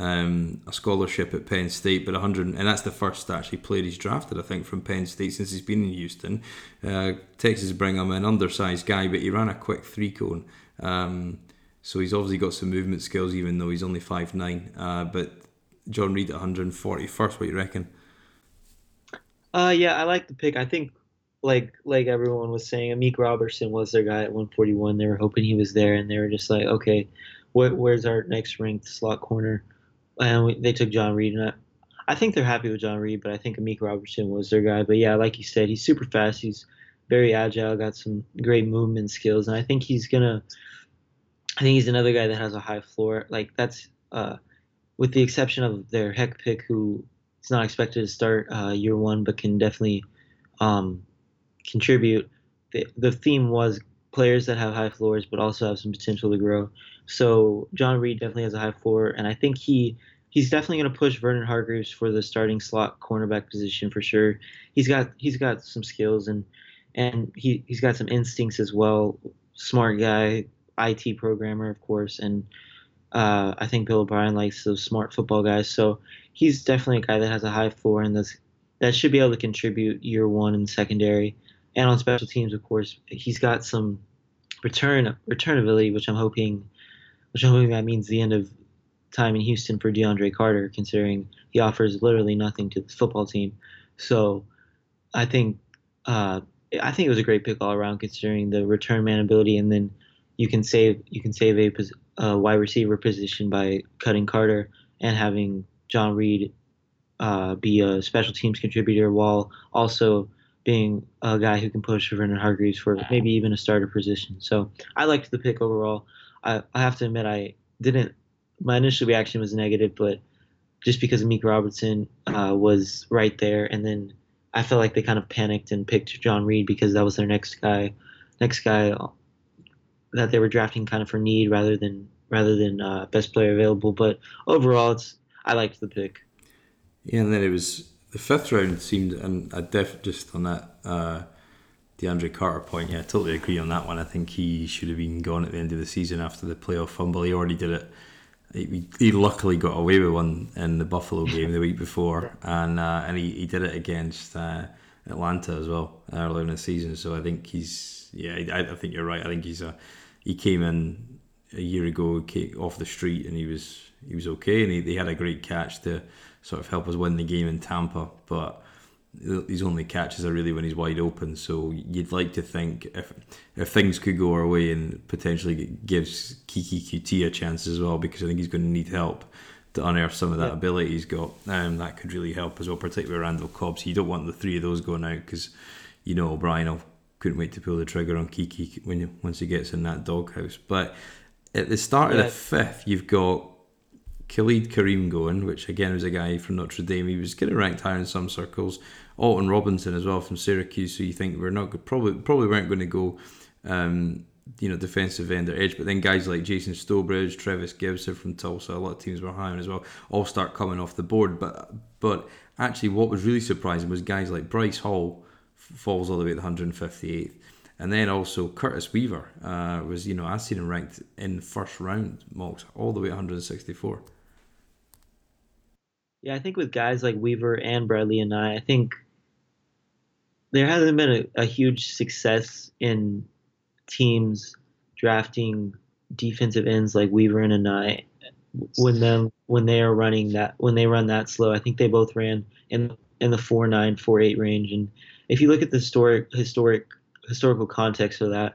um, a scholarship at Penn State, but 100, and that's the first actually player he's drafted, I think, from Penn State since he's been in Houston. Uh, Texas bring him an undersized guy, but he ran a quick three cone. Um, so he's obviously got some movement skills, even though he's only five nine. Uh, but John Reid at 141st, what do you reckon? Uh, yeah, I like the pick. I think, like like everyone was saying, Amik Robertson was their guy at 141. They were hoping he was there, and they were just like, okay, where's our next ranked slot corner? And we, they took John Reid. And I, I, think they're happy with John Reid, but I think Amik Robertson was their guy. But yeah, like you said, he's super fast. He's very agile, got some great movement skills, and I think he's gonna. I think he's another guy that has a high floor. Like that's, uh, with the exception of their Heck pick, who is not expected to start uh, year one, but can definitely um, contribute. The, the theme was players that have high floors, but also have some potential to grow. So John Reid definitely has a high floor, and I think he he's definitely going to push Vernon Hargreaves for the starting slot cornerback position for sure. He's got he's got some skills and and he he's got some instincts as well. Smart guy, IT programmer of course, and uh, I think Bill O'Brien likes those smart football guys. So he's definitely a guy that has a high floor and that's that should be able to contribute year one in secondary and on special teams. Of course, he's got some return return ability, which I'm hoping which that means the end of time in Houston for DeAndre Carter, considering he offers literally nothing to the football team. So I think uh, I think it was a great pick all around, considering the return man ability, and then you can save you can save a, a wide receiver position by cutting Carter and having John Reid uh, be a special teams contributor while also being a guy who can push for Vernon Hargreaves for maybe even a starter position. So I liked the pick overall. I, I have to admit I didn't. My initial reaction was negative, but just because Meek Robertson uh, was right there, and then I felt like they kind of panicked and picked John Reid because that was their next guy, next guy that they were drafting kind of for need rather than rather than uh, best player available. But overall, it's I liked the pick. Yeah, and then it was the fifth round seemed, and I def just on that. Uh, DeAndre Carter point, yeah, I totally agree on that one. I think he should have been gone at the end of the season after the playoff fumble. He already did it he, he luckily got away with one in the Buffalo game the week before, and uh, and he, he did it against uh, Atlanta as well earlier in the season. So I think he's yeah, I, I think you're right. I think he's a he came in a year ago off the street and he was he was okay and he, he had a great catch to sort of help us win the game in Tampa, but his only catches are really when he's wide open. So you'd like to think if if things could go our way and potentially gives Keke Coutee a chance as well, because I think he's going to need help to unearth some of that yeah. ability he's got. Um, that could really help as well, particularly Randall Cobb. So you don't want the three of those going out because you know O'Brien couldn't wait to pull the trigger on Keke when you, once he gets in that doghouse. But at the start yeah. of the fifth, you've got Khalid Kareem going, which again was a guy from Notre Dame. He was getting ranked higher in some circles. Alton Robinson as well from Syracuse. So you think we're not probably probably weren't going to go, um, you know, defensive end or edge. But then guys like Jason Strowbridge, Trevis Gipson from Tulsa, a lot of teams were high on as well. All start coming off the board. But but actually, what was really surprising was guys like Bryce Hall falls all the way to 158th. And then also Curtis Weaver uh, was, you know, I seen him ranked in first round mocks all the way 164. Yeah, I think with guys like Weaver and Bradley and I I think there hasn't been a, a huge success in teams drafting defensive ends like Weaver and Anae when them when they are running that when they run that slow. I think they both ran in in the four nine four eight range, and if you look at the historic historic historical context for that,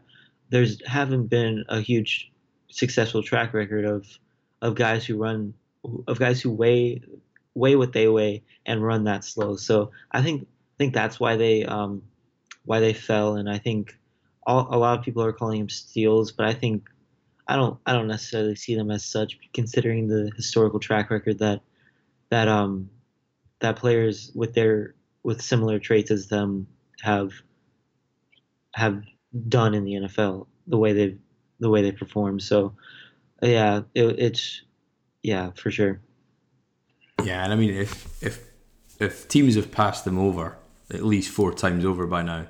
there's haven't been a huge successful track record of of guys who run of guys who weigh weigh what they weigh and run that slow. So I think I think that's why they um, why they fell, and I think all, a lot of people are calling them steals, but I think I don't I don't necessarily see them as such, considering the historical track record that that um that players with their with similar traits as them have have done in the NFL the way they've the way they perform. So yeah, it, it's yeah for sure. Yeah, and I mean if if if teams have passed them over at least four times over by now,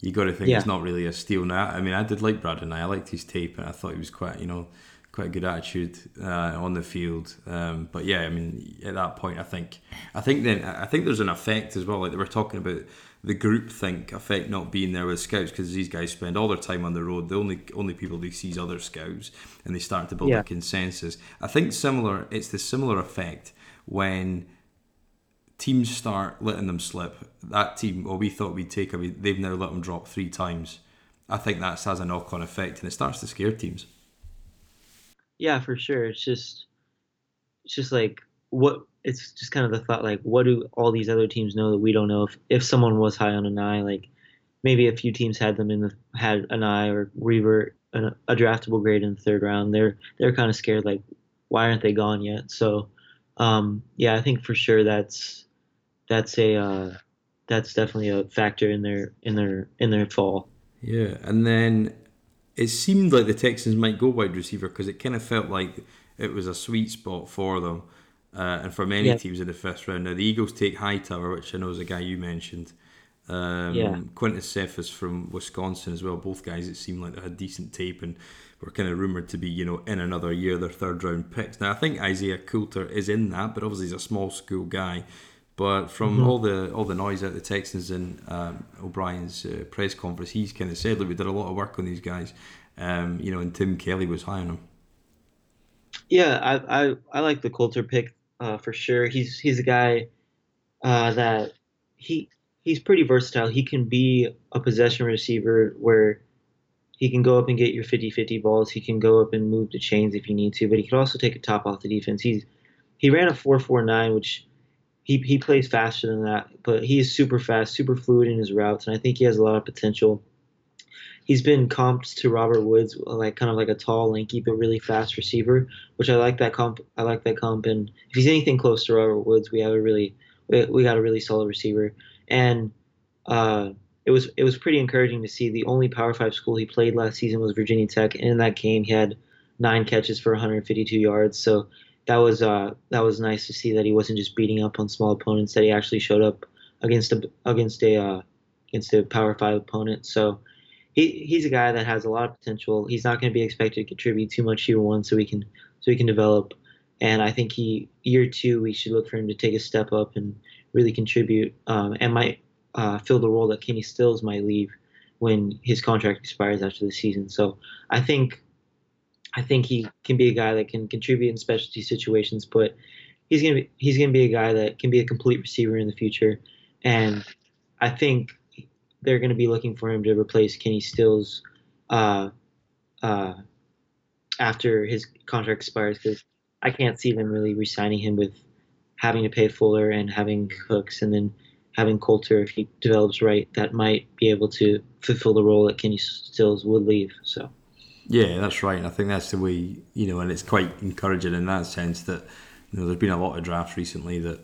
you got to think yeah. it's not really a steal now. I mean, I did like Brad Anae. I liked his tape, and I thought he was quite you know quite a good attitude uh, on the field. Um, but yeah, I mean, at that point, I think I think then I think there's an effect as well. Like they were talking about the group think effect not being there with scouts because these guys spend all their time on the road. The only only people they see is other scouts, and they start to build yeah. a consensus. I think similar. It's the similar effect when teams start letting them slip. That team, well, we thought we'd take a, they've now let them drop three times. I think that has a knock on effect, and it starts to scare teams. Yeah, for sure. It's just, it's just like what it's just kind of the thought like what do all these other teams know that we don't know if if someone was high on Anae like maybe a few teams had them in the had Anae or Weaver a, a draftable grade in the third round they're they're kind of scared like why aren't they gone yet so um, yeah I think for sure that's that's a uh, that's definitely a factor in their in their in their fall yeah and then it seemed like the Texans might go wide receiver because it kind of felt like it was a sweet spot for them uh, and for many teams in the first round. Now the Eagles take Hightower, which I know is a guy you mentioned. Um, yeah. Quintez Cephus from Wisconsin as well. Both guys it seemed like they had decent tape and were kind of rumored to be, you know, in another year their third round picks. Now I think Isaiah Coulter is in that, but obviously he's a small school guy. But from mm-hmm. all the all the noise out the Texans and um, O'Brien's uh, press conference, he's kind of said, "Look, we did a lot of work on these guys." Um, you know, and Tim Kelly was high on them. Yeah, I I, I like the Coulter pick uh, for sure. He's he's a guy uh, that he he's pretty versatile. He can be a possession receiver where he can go up and get your 50-50 balls. He can go up and move the chains if you need to, but he can also take a top off the defense. He's he ran a 4.49, which he he plays faster than that, but he is super fast, super fluid in his routes, and I think he has a lot of potential he's been comped to Robert Woods, like kind of like a tall, lanky but really fast receiver, which I like that comp. I like that comp, and if he's anything close to Robert Woods, we have a really we, we got a really solid receiver, and uh, it was it was pretty encouraging to see. The only Power Five school he played last season was Virginia Tech, and in that game he had nine catches for 152 yards. So that was uh, that was nice to see that he wasn't just beating up on small opponents; that he actually showed up against a against a uh, against a Power Five opponent. So he he's a guy that has a lot of potential. He's not going to be expected to contribute too much year one, so we can so we can develop and I think he year two we should look for him to take a step up and really contribute, um, and might uh, fill the role that Kenny Stills might leave when his contract expires after the season. So I think I think he can be a guy that can contribute in specialty situations, but he's gonna be he's gonna be a guy that can be a complete receiver in the future, and I think they're gonna be looking for him to replace Kenny Stills uh, uh, after his contract expires because I can't see them really re-signing him with having to pay Fuller and having Cooks and then having Coulter if he develops right that might be able to fulfill the role that Kenny Stills would leave. So. Yeah, that's right. And I think that's the way you know, and it's quite encouraging in that sense that you know there's been a lot of drafts recently that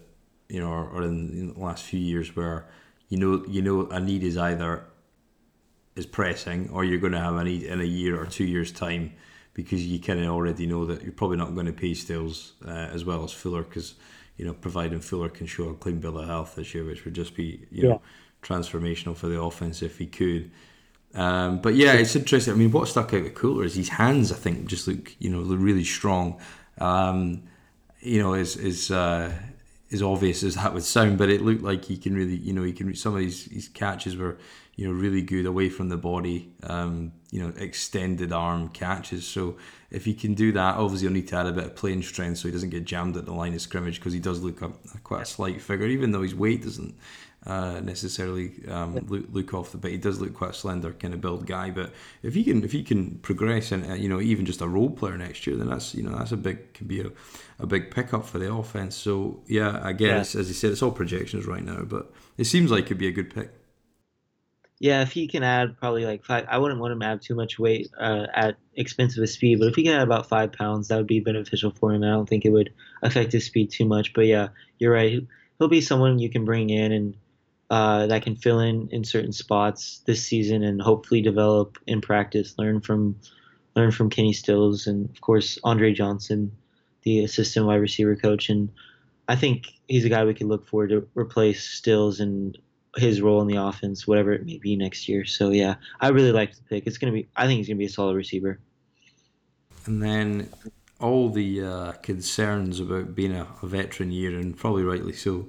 you know, or, or in, in, the last few years where you know you know a need is either is pressing or you're going to have a need in a year or two years time because you kind of already know that you're probably not going to pay Stills uh, as well as Fuller because you know providing Fuller can show a clean bill of health this year, which would just be you know transformational for the offense if he could. Um, but yeah, it's interesting. I mean, what stuck out with Coulter is his hands. I think just look, you know, really strong. Um, you know, is is uh, as obvious as that would sound, but it looked like he can really, you know, he can. Some of these his catches were, you know, really good away from the body. Um, you know, extended arm catches. So if he can do that, obviously he'll need to add a bit of playing strength so he doesn't get jammed at the line of scrimmage because he does look a, quite a slight figure, even though his weight doesn't uh, necessarily um, look, look, off the but he does look quite a slender kind of build guy. But if he can if he can progress and uh, you know even just a role player next year then that's you know that's a big could be a, a big pickup for the offense. So yeah again yeah. as you said it's all projections right now but it seems like it'd be a good pick. Yeah if he can add probably like five i wouldn't want him to add too much weight uh, at expense of his speed but if he can add about five pounds that would be beneficial for him. I don't think it would affect his speed too much but yeah you're right. He'll be someone you can bring in and uh, that can fill in in certain spots this season and hopefully develop in practice. Learn from learn from Kenny Stills and of course Andre Johnson, the assistant wide receiver coach. And I think he's a guy we can look forward to replace Stills and his role in the offense, whatever it may be next year. So yeah, I really like the pick. It's gonna be. I think he's gonna be a solid receiver. And then all the uh, concerns about being a, a veteran year, and probably rightly so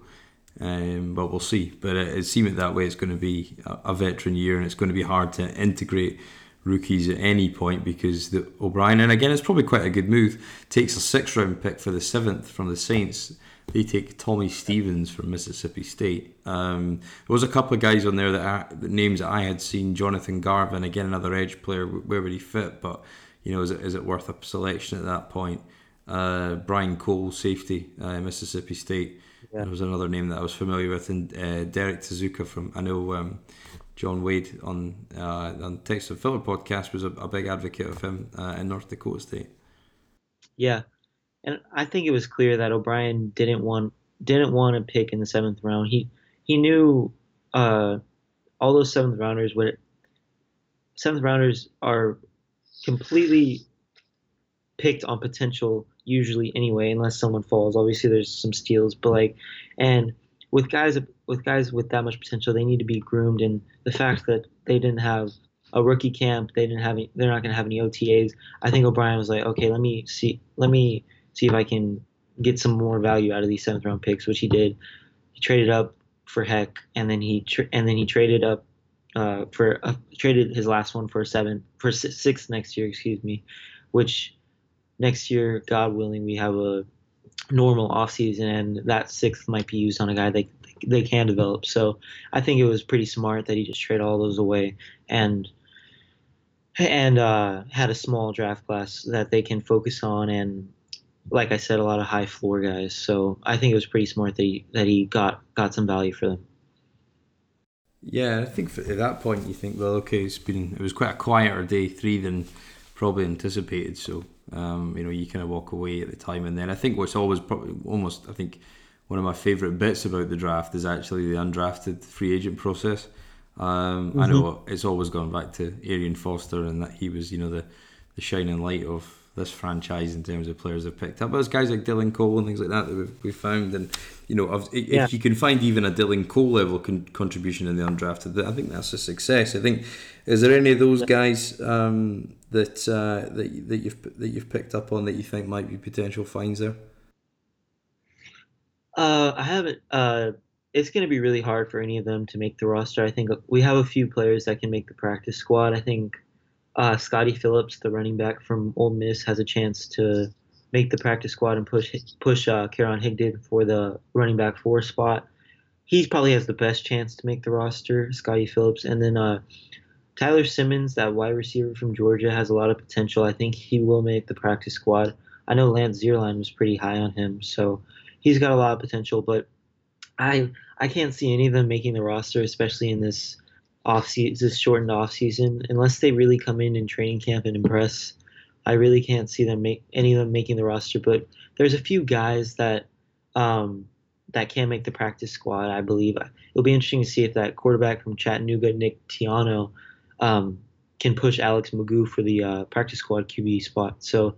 um, but we'll see. But it, it seems that way it's going to be a, a, veteran year, and it's going to be hard to integrate rookies at any point because the O'Brien, and again, it's probably quite a good move. Takes a six round pick for the seventh from the Saints. They take Tommy Stevens from Mississippi State. Um, there was a couple of guys on there that I, the names that I had seen. Jonathan Garvin, again, another edge player. Where would he fit? But you know, is it, is it worth a selection at that point? Uh, Brian Cole, safety, uh, Mississippi State. Yeah. There was another name that I was familiar with, and uh, Derrek Tuszka from I know um, John Wade on uh, on Texas Filler podcast was a, a, big advocate of him uh, in North Dakota State. Yeah, and I think it was clear that O'Brien didn't want didn't want to pick in the seventh round. He he knew uh, all those seventh rounders would seventh rounders are completely picked on potential usually anyway, unless someone falls. Obviously, there's some steals, but like, and with guys with guys with that much potential, they need to be groomed. And the fact that they didn't have a rookie camp, they didn't have any, they're not going to have any OTAs. I think O'Brien was like, okay, let me see, let me see if I can get some more value out of these seventh round picks, which he did. He traded up for Heck, and then he tra- and then he traded up uh, for uh, traded his last one for a seven for six next year, excuse me, which next year, God willing, we have a normal offseason and that sixth might be used on a guy they they can develop. So I think it was pretty smart that he just traded all those away and and uh, had a small draft class that they can focus on and like I said, a lot of high floor guys. So I think it was pretty smart that he, that he got got some value for them. Yeah, I think at that point you think, well, okay, it's been it was quite a quieter day three than probably anticipated. So um, you know, you kind of walk away at the time, and then I think what's always probably almost I think one of my favourite bits about the draft is actually the undrafted free agent process. Um, mm-hmm. I know it's always gone back to Arian Foster, and that he was you know the the shining light of this franchise in terms of players they've picked up. But there's guys like Dylan Cole and things like that that we've, we've found, and you know, if, yeah. if you can find even a Dylan Cole level con- contribution in the undrafted, I think that's a success. I think is there any of those guys um, that uh, that that you've that you've picked up on that you think might be potential finds there? Uh, I haven't. Uh, it's going to be really hard for any of them to make the roster. I think we have a few players that can make the practice squad. I think uh, Scottie Phillips, the running back from Ole Miss, has a chance to make the practice squad and push push uh, Karan Higdon for the running back four spot. He probably has the best chance to make the roster, Scottie Phillips, and then uh, Tyler Simmons, that wide receiver from Georgia, has a lot of potential. I think he will make the practice squad. I know Lance Zierlein was pretty high on him, so he's got a lot of potential. But I I can't see any of them making the roster, especially in this off season, this shortened off season, unless they really come in in training camp and impress. I really can't see them make any of them making the roster. But there's a few guys that um, that can make the practice squad. I believe it'll be interesting to see if that quarterback from Chattanooga, Nick Tiano, um, can push Alex McGough for the uh, practice squad QB spot. So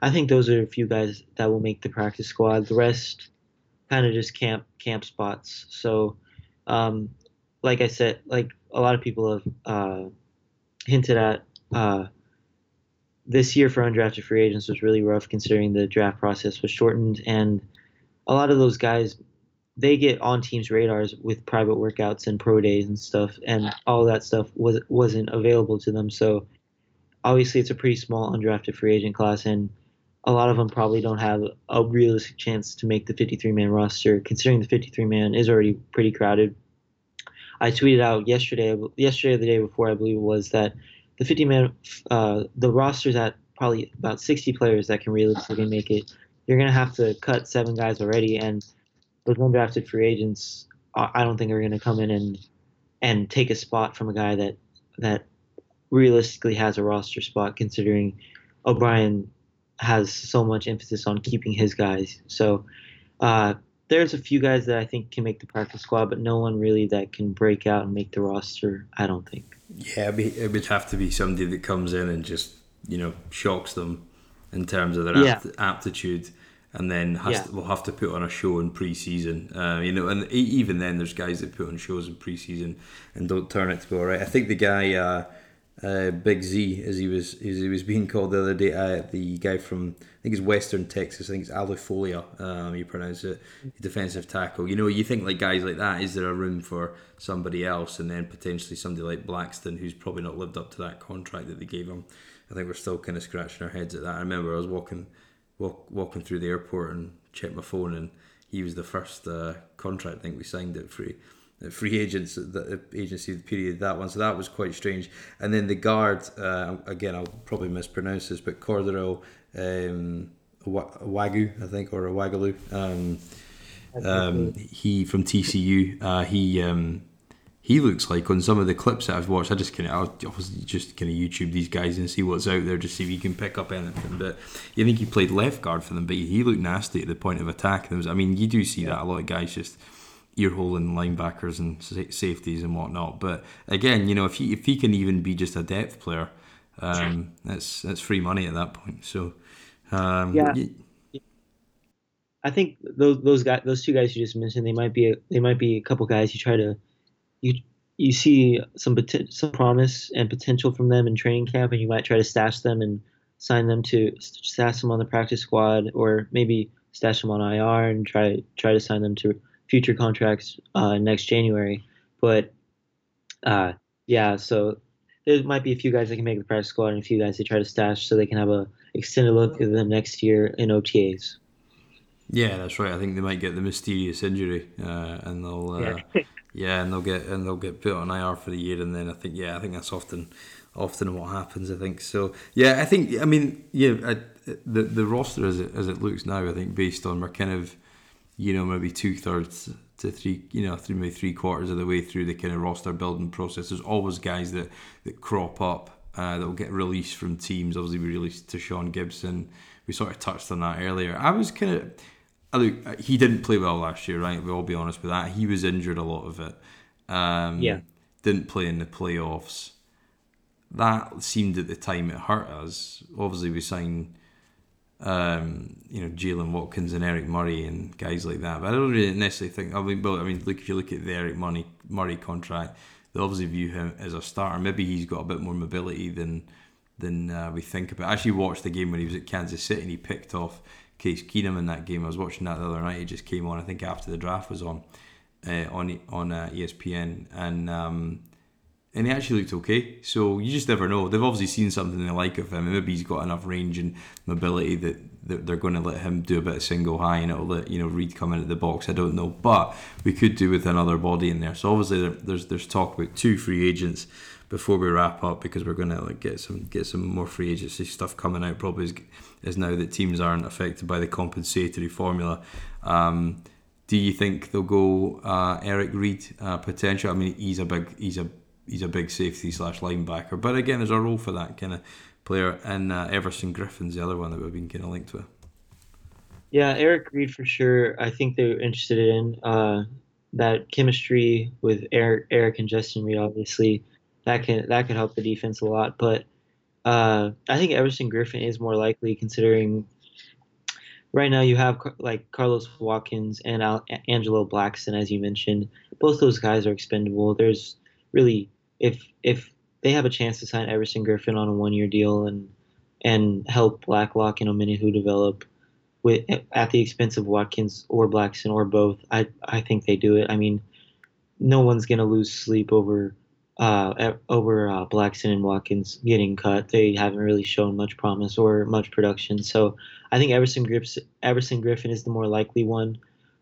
I think those are a few guys that will make the practice squad. The rest kind of just camp camp spots. So, um, like I said, like a lot of people have uh, hinted at, uh, this year for undrafted free agents was really rough considering the draft process was shortened and a lot of those guys they get on teams radars with private workouts and pro days and stuff and all that stuff was wasn't available to them. So obviously it's a pretty small undrafted free agent class and a lot of them probably don't have a realistic chance to make the 53 man roster considering the 53 man is already pretty crowded i tweeted out yesterday yesterday or the day before i believe it was that the 50 man uh, the roster's at probably about 60 players that can realistically make it. You're going to have to cut seven guys already and those undrafted free agents i don't think are going to come in and and take a spot from a guy that that realistically has a roster spot considering o'brien has so much emphasis on keeping his guys. So uh, there's a few guys that I think can make the practice squad, but no one really that can break out and make the roster. I don't think. Yeah, it would have to be somebody that comes in and just you know shocks them in terms of their yeah. apt- aptitude, and then has yeah. to, will have to put on a show in pre-season. Uh, you know, and even then, there's guys that put on shows in pre-season and don't turn it to be all right. I think the guy. Uh, uh, Big Z, as he was as he was being called the other day, uh, the guy from I think it's Western Texas, I think it's Alifolia, um, you pronounce it, defensive tackle. You know, you think like guys like that, is there a room for somebody else, and then potentially somebody like Blackson, who's probably not lived up to that contract that they gave him. I think we're still kind of scratching our heads at that. I remember I was walking walk, walking through the airport and checked my phone, and he was the first uh, contract I think we signed it free free agents the agency period that one. So that was quite strange. And then the guard uh, again I'll probably mispronounce this but Cordarrelle um, Wagyu I think or a Wagalu um, um, he from TCU uh, he um, he looks like on some of the clips that I've watched I just kind of I was just kind of YouTube these guys and see what's out there just see if you can pick up anything. But you think he played left guard for them but he looked nasty at the point of attack. Was, I mean you do see that a lot of guys just earholing linebackers and safeties and whatnot. But again, you know, if he if he can even be just a depth player, um, that's that's free money at that point. So um, yeah. I think those those guys, those two guys you just mentioned, they might be a, they might be a couple guys you try to you you see some some promise and potential from them in training camp, and you might try to stash them and sign them to stash them on the practice squad, or maybe stash them on IR and try try to sign them to future contracts uh, next January. But uh, yeah, so there might be a few guys that can make the practice squad and a few guys they try to stash so they can have a extended look at them next year in OTAs. Yeah, that's right. I think they might get the mysterious injury, uh, and they'll uh, yeah. yeah, and they'll get and they'll get put on IR for the year, and then I think yeah, I think that's often often what happens. I think so. Yeah, I think I mean yeah, I, the the roster as it as it looks now, I think based on we're kind of you know, maybe two thirds to three, you know, three, maybe three quarters of the way through the kind of roster building process. There's always guys that, that crop up uh, that will get released from teams. Obviously, we released Tashaun Gipson. We sort of touched on that earlier. I was kind of, look, he didn't play well last year, right? We'll all be honest with that. He was injured a lot of it. Um, yeah. Didn't play in the playoffs. That seemed at the time it hurt us. Obviously, we signed um, you know, Jalen Watkins and Eric Murray and guys like that. But I don't really necessarily think. I mean, but I mean, look if you look at the Eric Murray, Murray contract, they obviously view him as a starter. Maybe he's got a bit more mobility than than uh, we think about. I actually watched the game when he was at Kansas City and he picked off Case Keenum in that game. I was watching that the other night. He just came on. I think after the draft was on uh, on on uh, ESPN, and um, and he actually looked okay. So you just never know. They've obviously seen something they like of him. Maybe he's got enough range and mobility that, they're going to let him do a bit of single high and it'll let you know Reid come into the box. I don't know, but we could do with another body in there. So obviously there, there's there's talk about two free agents before we wrap up because we're going to like get some get some more free agency stuff coming out. Probably is, now that teams aren't affected by the compensatory formula. Um, do you think they'll go uh, Eric Reid uh, potential? I mean, he's a big he's a he's a big safety slash linebacker. But again, there's a role for that kind of player. And uh, Everson Griffen's the other one that we've been kind of linked with. Yeah, Eric Reid for sure. I think they're interested in uh, that chemistry with Eric, Eric and Justin Reid. Obviously, that can that can help the defense a lot. But uh, I think Everson Griffen is more likely, considering right now you have like Carlos Watkins and Al- Angelo Blackson, as you mentioned. Both those guys are expendable. There's really if if they have a chance to sign Everson Griffen on a one year deal and and help Blacklock and Omenihu develop with at the expense of Watkins or Blackson or both, I I think they do it. I mean, no one's gonna lose sleep over uh, over uh, Blackson and Watkins getting cut. They haven't really shown much promise or much production. So I think Everson Griffen, Everson Griffen is the more likely one.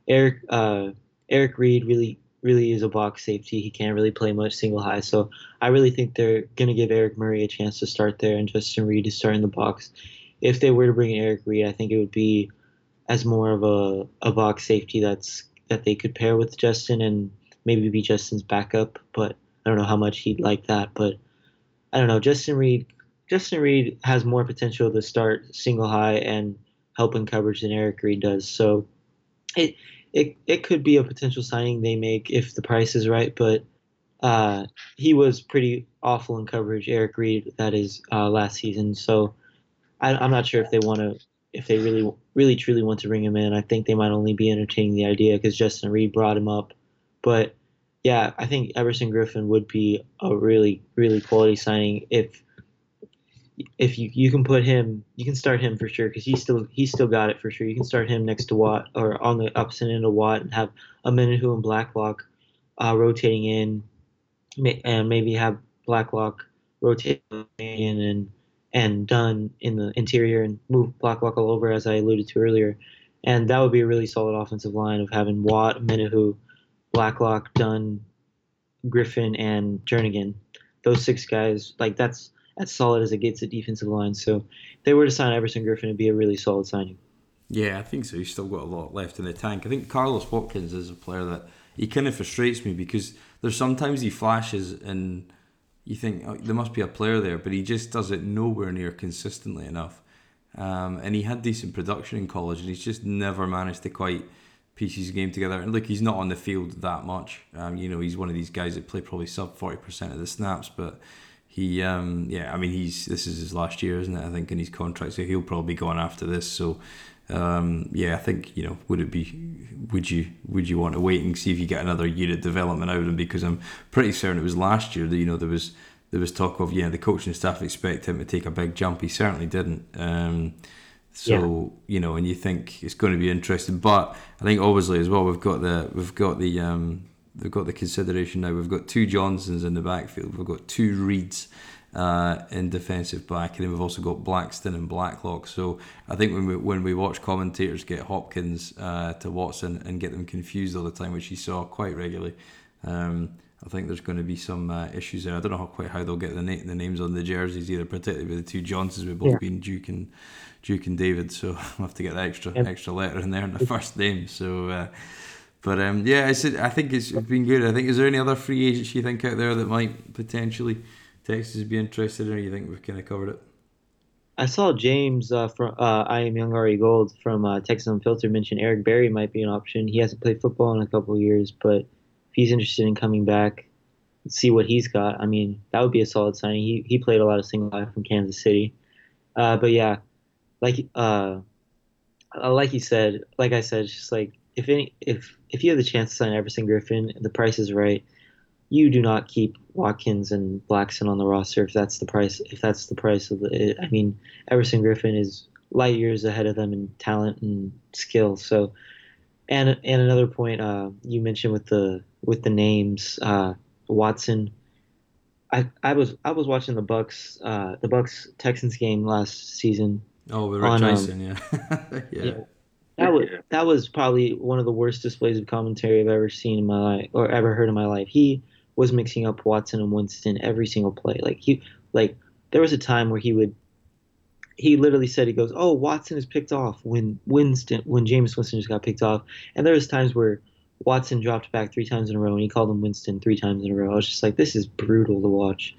Eric uh, Eric Reid really really is a box safety. He can't really play much single high. So I really think they're going to give Eric Murray a chance to start there and Justin Reid to start in the box. If they were to bring Eric Reid, I think it would be as more of a, a box safety that's that they could pair with Justin and maybe be Justin's backup. But I don't know how much he'd like that. But I don't know. Justin Reid Justin Reid has more potential to start single high and help in coverage than Eric Reid does. So it it it could be a potential signing they make if the price is right, but uh, he was pretty awful in coverage. Eric Reid, that is uh, last season. So I, am not sure if they want to, if they really, really, truly want to bring him in. I think they might only be entertaining the idea because Justin Reid brought him up. But yeah, I think Everson Griffen would be a really, really quality signing if if you you can put him, you can start him for sure because he's still he's still got it for sure. You can start him next to Watt or on the opposite end of Watt and have a Omenihu and Blacklock uh, rotating in, and maybe have Blacklock rotating in and and Dunn in the interior and move Blacklock all over as I alluded to earlier, and that would be a really solid offensive line of having Watt, Omenihu, Blacklock, Dunn, Griffen, and Jernigan. Those six guys, like that's as solid as it gets at defensive line. So they were to sign Everson Griffen, it'd be a really solid signing. Yeah, I think so. He's still got a lot left in the tank. I think Carlos Watkins is a player that he kind of frustrates me because there's sometimes he flashes and you think oh, there must be a player there, but he just does it nowhere near consistently enough. Um, and he had decent production in college, and he's just never managed to quite piece his game together. And look, he's not on the field that much. Um, you know, he's one of these guys that play probably sub forty percent of the snaps, but he um, yeah I mean he's this is his last year isn't it I think in his contract so he'll probably be going after this. So um, yeah I think you know would it be would you would you want to wait and see if you get another year of development out of him? Because I'm pretty certain it was last year that you know there was there was talk of yeah the coaching staff expect him to take a big jump. He certainly didn't. Um, so yeah. you know and you think it's going to be interesting but I think obviously as well we've got the we've got the um, they've got the consideration now. We've got two Johnsons in the backfield. We've got two Reids uh, in defensive back, and then we've also got Blackson and Blacklock. So I think when we when we watch commentators get Hopkins uh, to Watson and get them confused all the time, which you saw quite regularly. Um, I think there's going to be some uh, issues there. I don't know how, quite how they'll get the, na- the names on the jerseys either, particularly with the two Johnsons. We've both yeah. been Duke and Duke and David, so we'll have to get the extra yep. extra letter in there in the first name. So uh, but um, yeah, I said I think it's been good. I think is there any other free agents you think out there that might potentially Texas be interested in, or you think we've kind of covered it? I saw James uh, from uh, I am Young Ari Gold from uh, Texas Unfiltered mention Eric Berry might be an option. He hasn't played football in a couple years, but if he's interested in coming back, see what he's got. I mean, that would be a solid signing. He he played a lot of single high from Kansas City, uh, but yeah, like uh, like you said, like I said, it's just like if any if if you have the chance to sign Everson Griffen, the price is right. You do not keep Watkins and Blackson on the roster if that's the price. If that's the price of the, I mean, Everson Griffen is light years ahead of them in talent and skill. So, and and another point uh, you mentioned with the with the names uh, Watson. I, I was I was watching the Bucks uh, the Bucks Texans game last season. Oh, with Rich On, um, yeah. yeah. Yeah. That was that was probably one of the worst displays of commentary I've ever seen in my life or ever heard in my life. He was mixing up Watson and Winston every single play. Like he like there was a time where he would he literally said he goes, "Oh, Watson is picked off when Winston when Jameis Winston just got picked off." And there was times where Watson dropped back three times in a row and he called him Winston three times in a row. I was just like, "This is brutal to watch."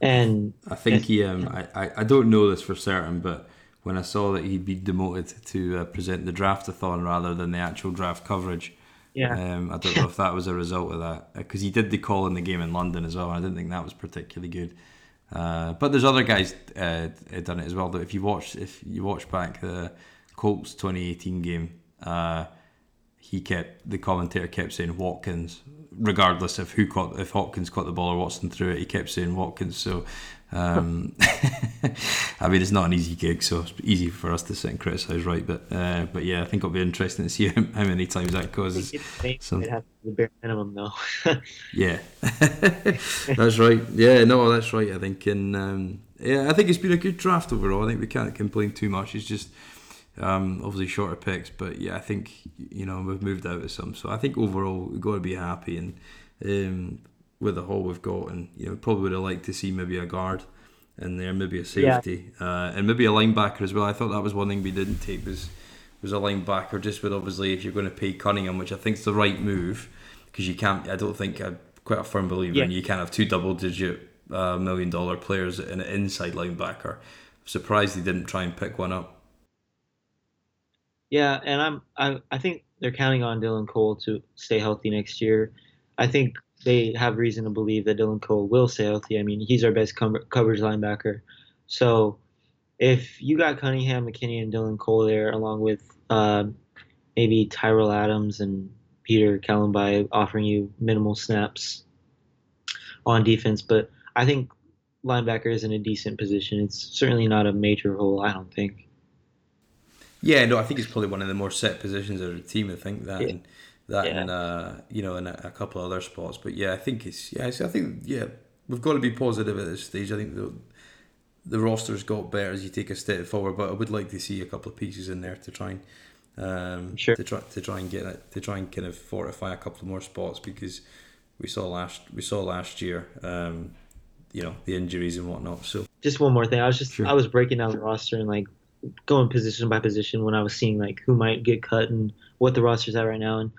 And I think he. Um, I, I I don't know this for certain, but when I saw that he'd be demoted to uh, present the draftathon rather than the actual draft coverage, yeah, um, I don't know if that was a result of that because he did the call in the game in London as well. And I didn't think that was particularly good. Uh, but there's other guys uh, done it as well. That if you watch if you watch back the Colts 2018 game, uh, he kept the commentator kept saying Watkins, regardless of who caught if Hopkins caught the ball or Watson threw it. He kept saying Watkins. So, um, I mean, it's not an easy gig, so it's easy for us to sit and criticise, right? But uh, but yeah, I think it'll be interesting to see how, how many times that causes. some- They'd have the bare minimum though. Yeah, that's right. Yeah, no, that's right. I think, and um, yeah, I think it's been a good draft overall. I think we can't complain too much. It's just um, obviously shorter picks, but yeah, I think you know we've moved out of some, so I think overall we've got to be happy and um, with the haul we've got, and you know probably would have liked to see maybe a guard in there, maybe a safety, uh, and maybe a linebacker as well. I thought that was one thing we didn't take was was a linebacker, just with obviously if you're going to pay Cunningham, which I think is the right move because you can't. I don't think I'm quite a firm believer, Yeah. in you can't have two double digit uh, million dollar players in an inside linebacker. I'm surprised they didn't try and pick one up. Yeah, and I'm I, I think they're counting on Dylan Cole to stay healthy next year. I think they have reason to believe that Dylan Cole will stay healthy. I mean, he's our best com- coverage linebacker. So if you got Cunningham, McKinney, and Dylan Cole there, along with uh, maybe Tyrell Adams and Peter Kalambayi offering you minimal snaps on defense, but I think linebacker is in a decent position. It's certainly not a major hole, I don't think. Yeah, no, I think it's probably one of the more set positions of the team. I think that Yeah. and that Yeah. and uh, you know, in a, a couple of other spots. But yeah, I think it's yeah, it's, I think yeah, we've got to be positive at this stage. I think the the roster's got better as you take a step forward, but I would like to see a couple of pieces in there to try and um, Sure. to try to try and get it to try and kind of fortify a couple more spots because we saw last we saw last year, um, you know, the injuries and whatnot. So just one more thing. I was just Sure. I was breaking down the roster and like going position by position when I was seeing like who might get cut and what the roster's at right now. And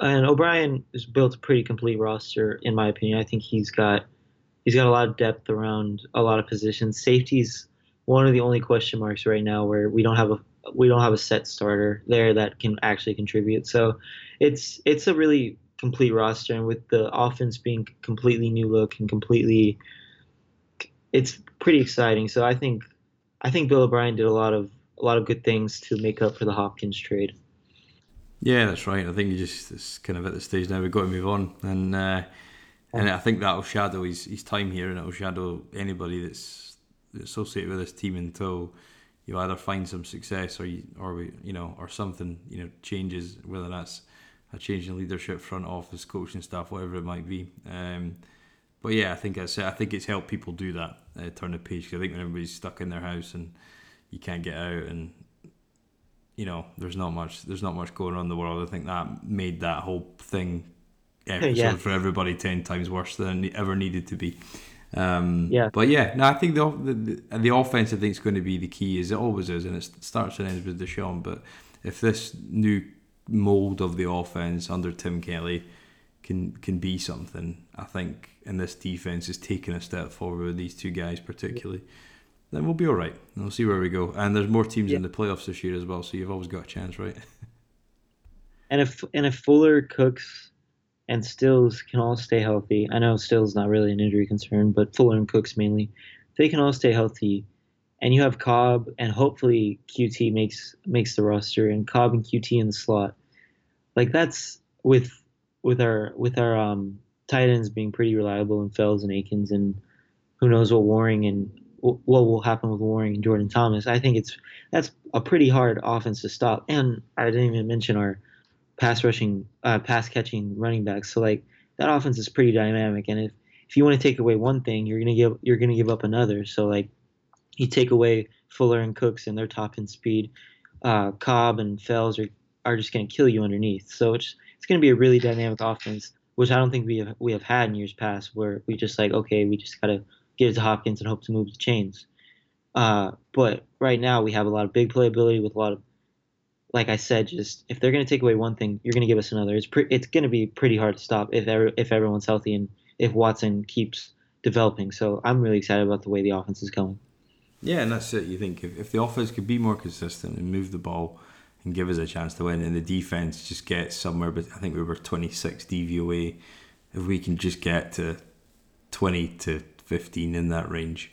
and O'Brien has built a pretty complete roster in my opinion. I think he's got he's got a lot of depth around a lot of positions. Safety's one of the only question marks right now where we don't have a we don't have a set starter there that can actually contribute. So it's it's a really complete roster and with the offense being completely new look and completely it's pretty exciting. So I think I think Bill O'Brien did a lot of a lot of good things to make up for the Hopkins trade. Yeah, that's right. I think he just it's kind of at the stage now we've got to move on, and uh, and I think that'll shadow his, his time here, and it'll shadow anybody that's associated with this team until you either find some success or you, or we, you know or something you know changes, whether that's a change in leadership, front office, coaching staff, whatever it might be. Um, but yeah, I think it's I think it's helped people do that, uh, turn the page. 'cause I think when everybody's stuck in their house and you can't get out and you know, there's not much there's not much going on in the world. I think that made that whole thing episode Yeah. for everybody ten times worse than it ever needed to be. Um, Yeah. But yeah, no, I think the the, the, the offense I think is going to be the key, as it always is, and it starts and ends with Deshaun. But if this new mold of the offense under Tim Kelly can can be something, I think, and this defense is taking a step forward with these two guys particularly, then we'll be all right. And we'll see where we go. And there's more teams in the playoffs this year as well, so you've always got a chance, right? And if and if Fuller, Cooks, and Stills can all stay healthy, I know Stills not really an injury concern, but Fuller and Cooks mainly, they can all stay healthy, and you have Cobb and hopefully Coutee makes makes the roster and Cobb and Coutee in the slot, like that's with with our with our um tight ends being pretty reliable and Fells and Akins and who knows what Warring and what will happen with Warring and Jordan Thomas. I think it's that's a pretty hard offense to stop. And I didn't even mention our pass rushing, uh, pass catching running backs. So like that offense is pretty dynamic. And if if you want to take away one thing, you're gonna give you're gonna give up another. So like you take away Fuller and Cooks and their top end speed, uh, Cobb and Fells are are just gonna kill you underneath. So it's it's gonna be a really dynamic offense, which I don't think we have we have had in years past, where we just like okay, we just gotta to Hopkins and hope to move the chains. Uh, but right now we have a lot of big playability with a lot of, like I said, just if they're going to take away one thing, you're going to give us another. It's pre- it's going to be pretty hard to stop if ever, if everyone's healthy and if Watson keeps developing. So I'm really excited about the way the offense is going. Yeah, and that's it. You think if, if the offense could be more consistent and move the ball and give us a chance to win, and the defense just get somewhere, but I think we were 26 DVOA. If we can just get to 20 to 15 in that range,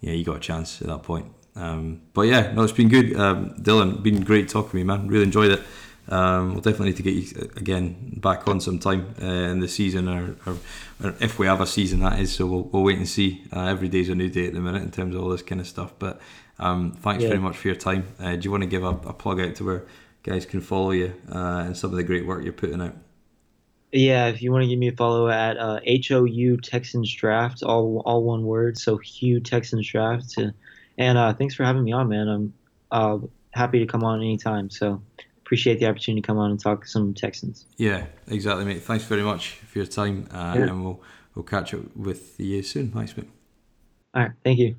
yeah, you got a chance at that point. Um, but yeah, no, it's been good. Um, Dylan, been great talking to you, man. Really enjoyed it. Um, we'll definitely need to get you uh, again back on sometime uh, in the season, or, or, or, if we have a season that is. So we'll, we'll wait and see. Uh, every day's a new day at the minute in terms of all this kind of stuff. But um, thanks yeah. very much for your time. Uh, do you want to give a, a, plug out to where guys can follow you uh, and some of the great work you're putting out? Yeah, if you want to give me a follow at uh, HOU Texans Draft, all all one word. So Hugh Texans Draft. And uh, thanks for having me on, man. I'm uh, happy to come on anytime. So appreciate the opportunity to come on and talk to some Texans. Yeah, exactly, mate. Thanks very much for your time, uh, yeah. and we'll we'll catch up with you soon. Thanks, mate. All right, thank you.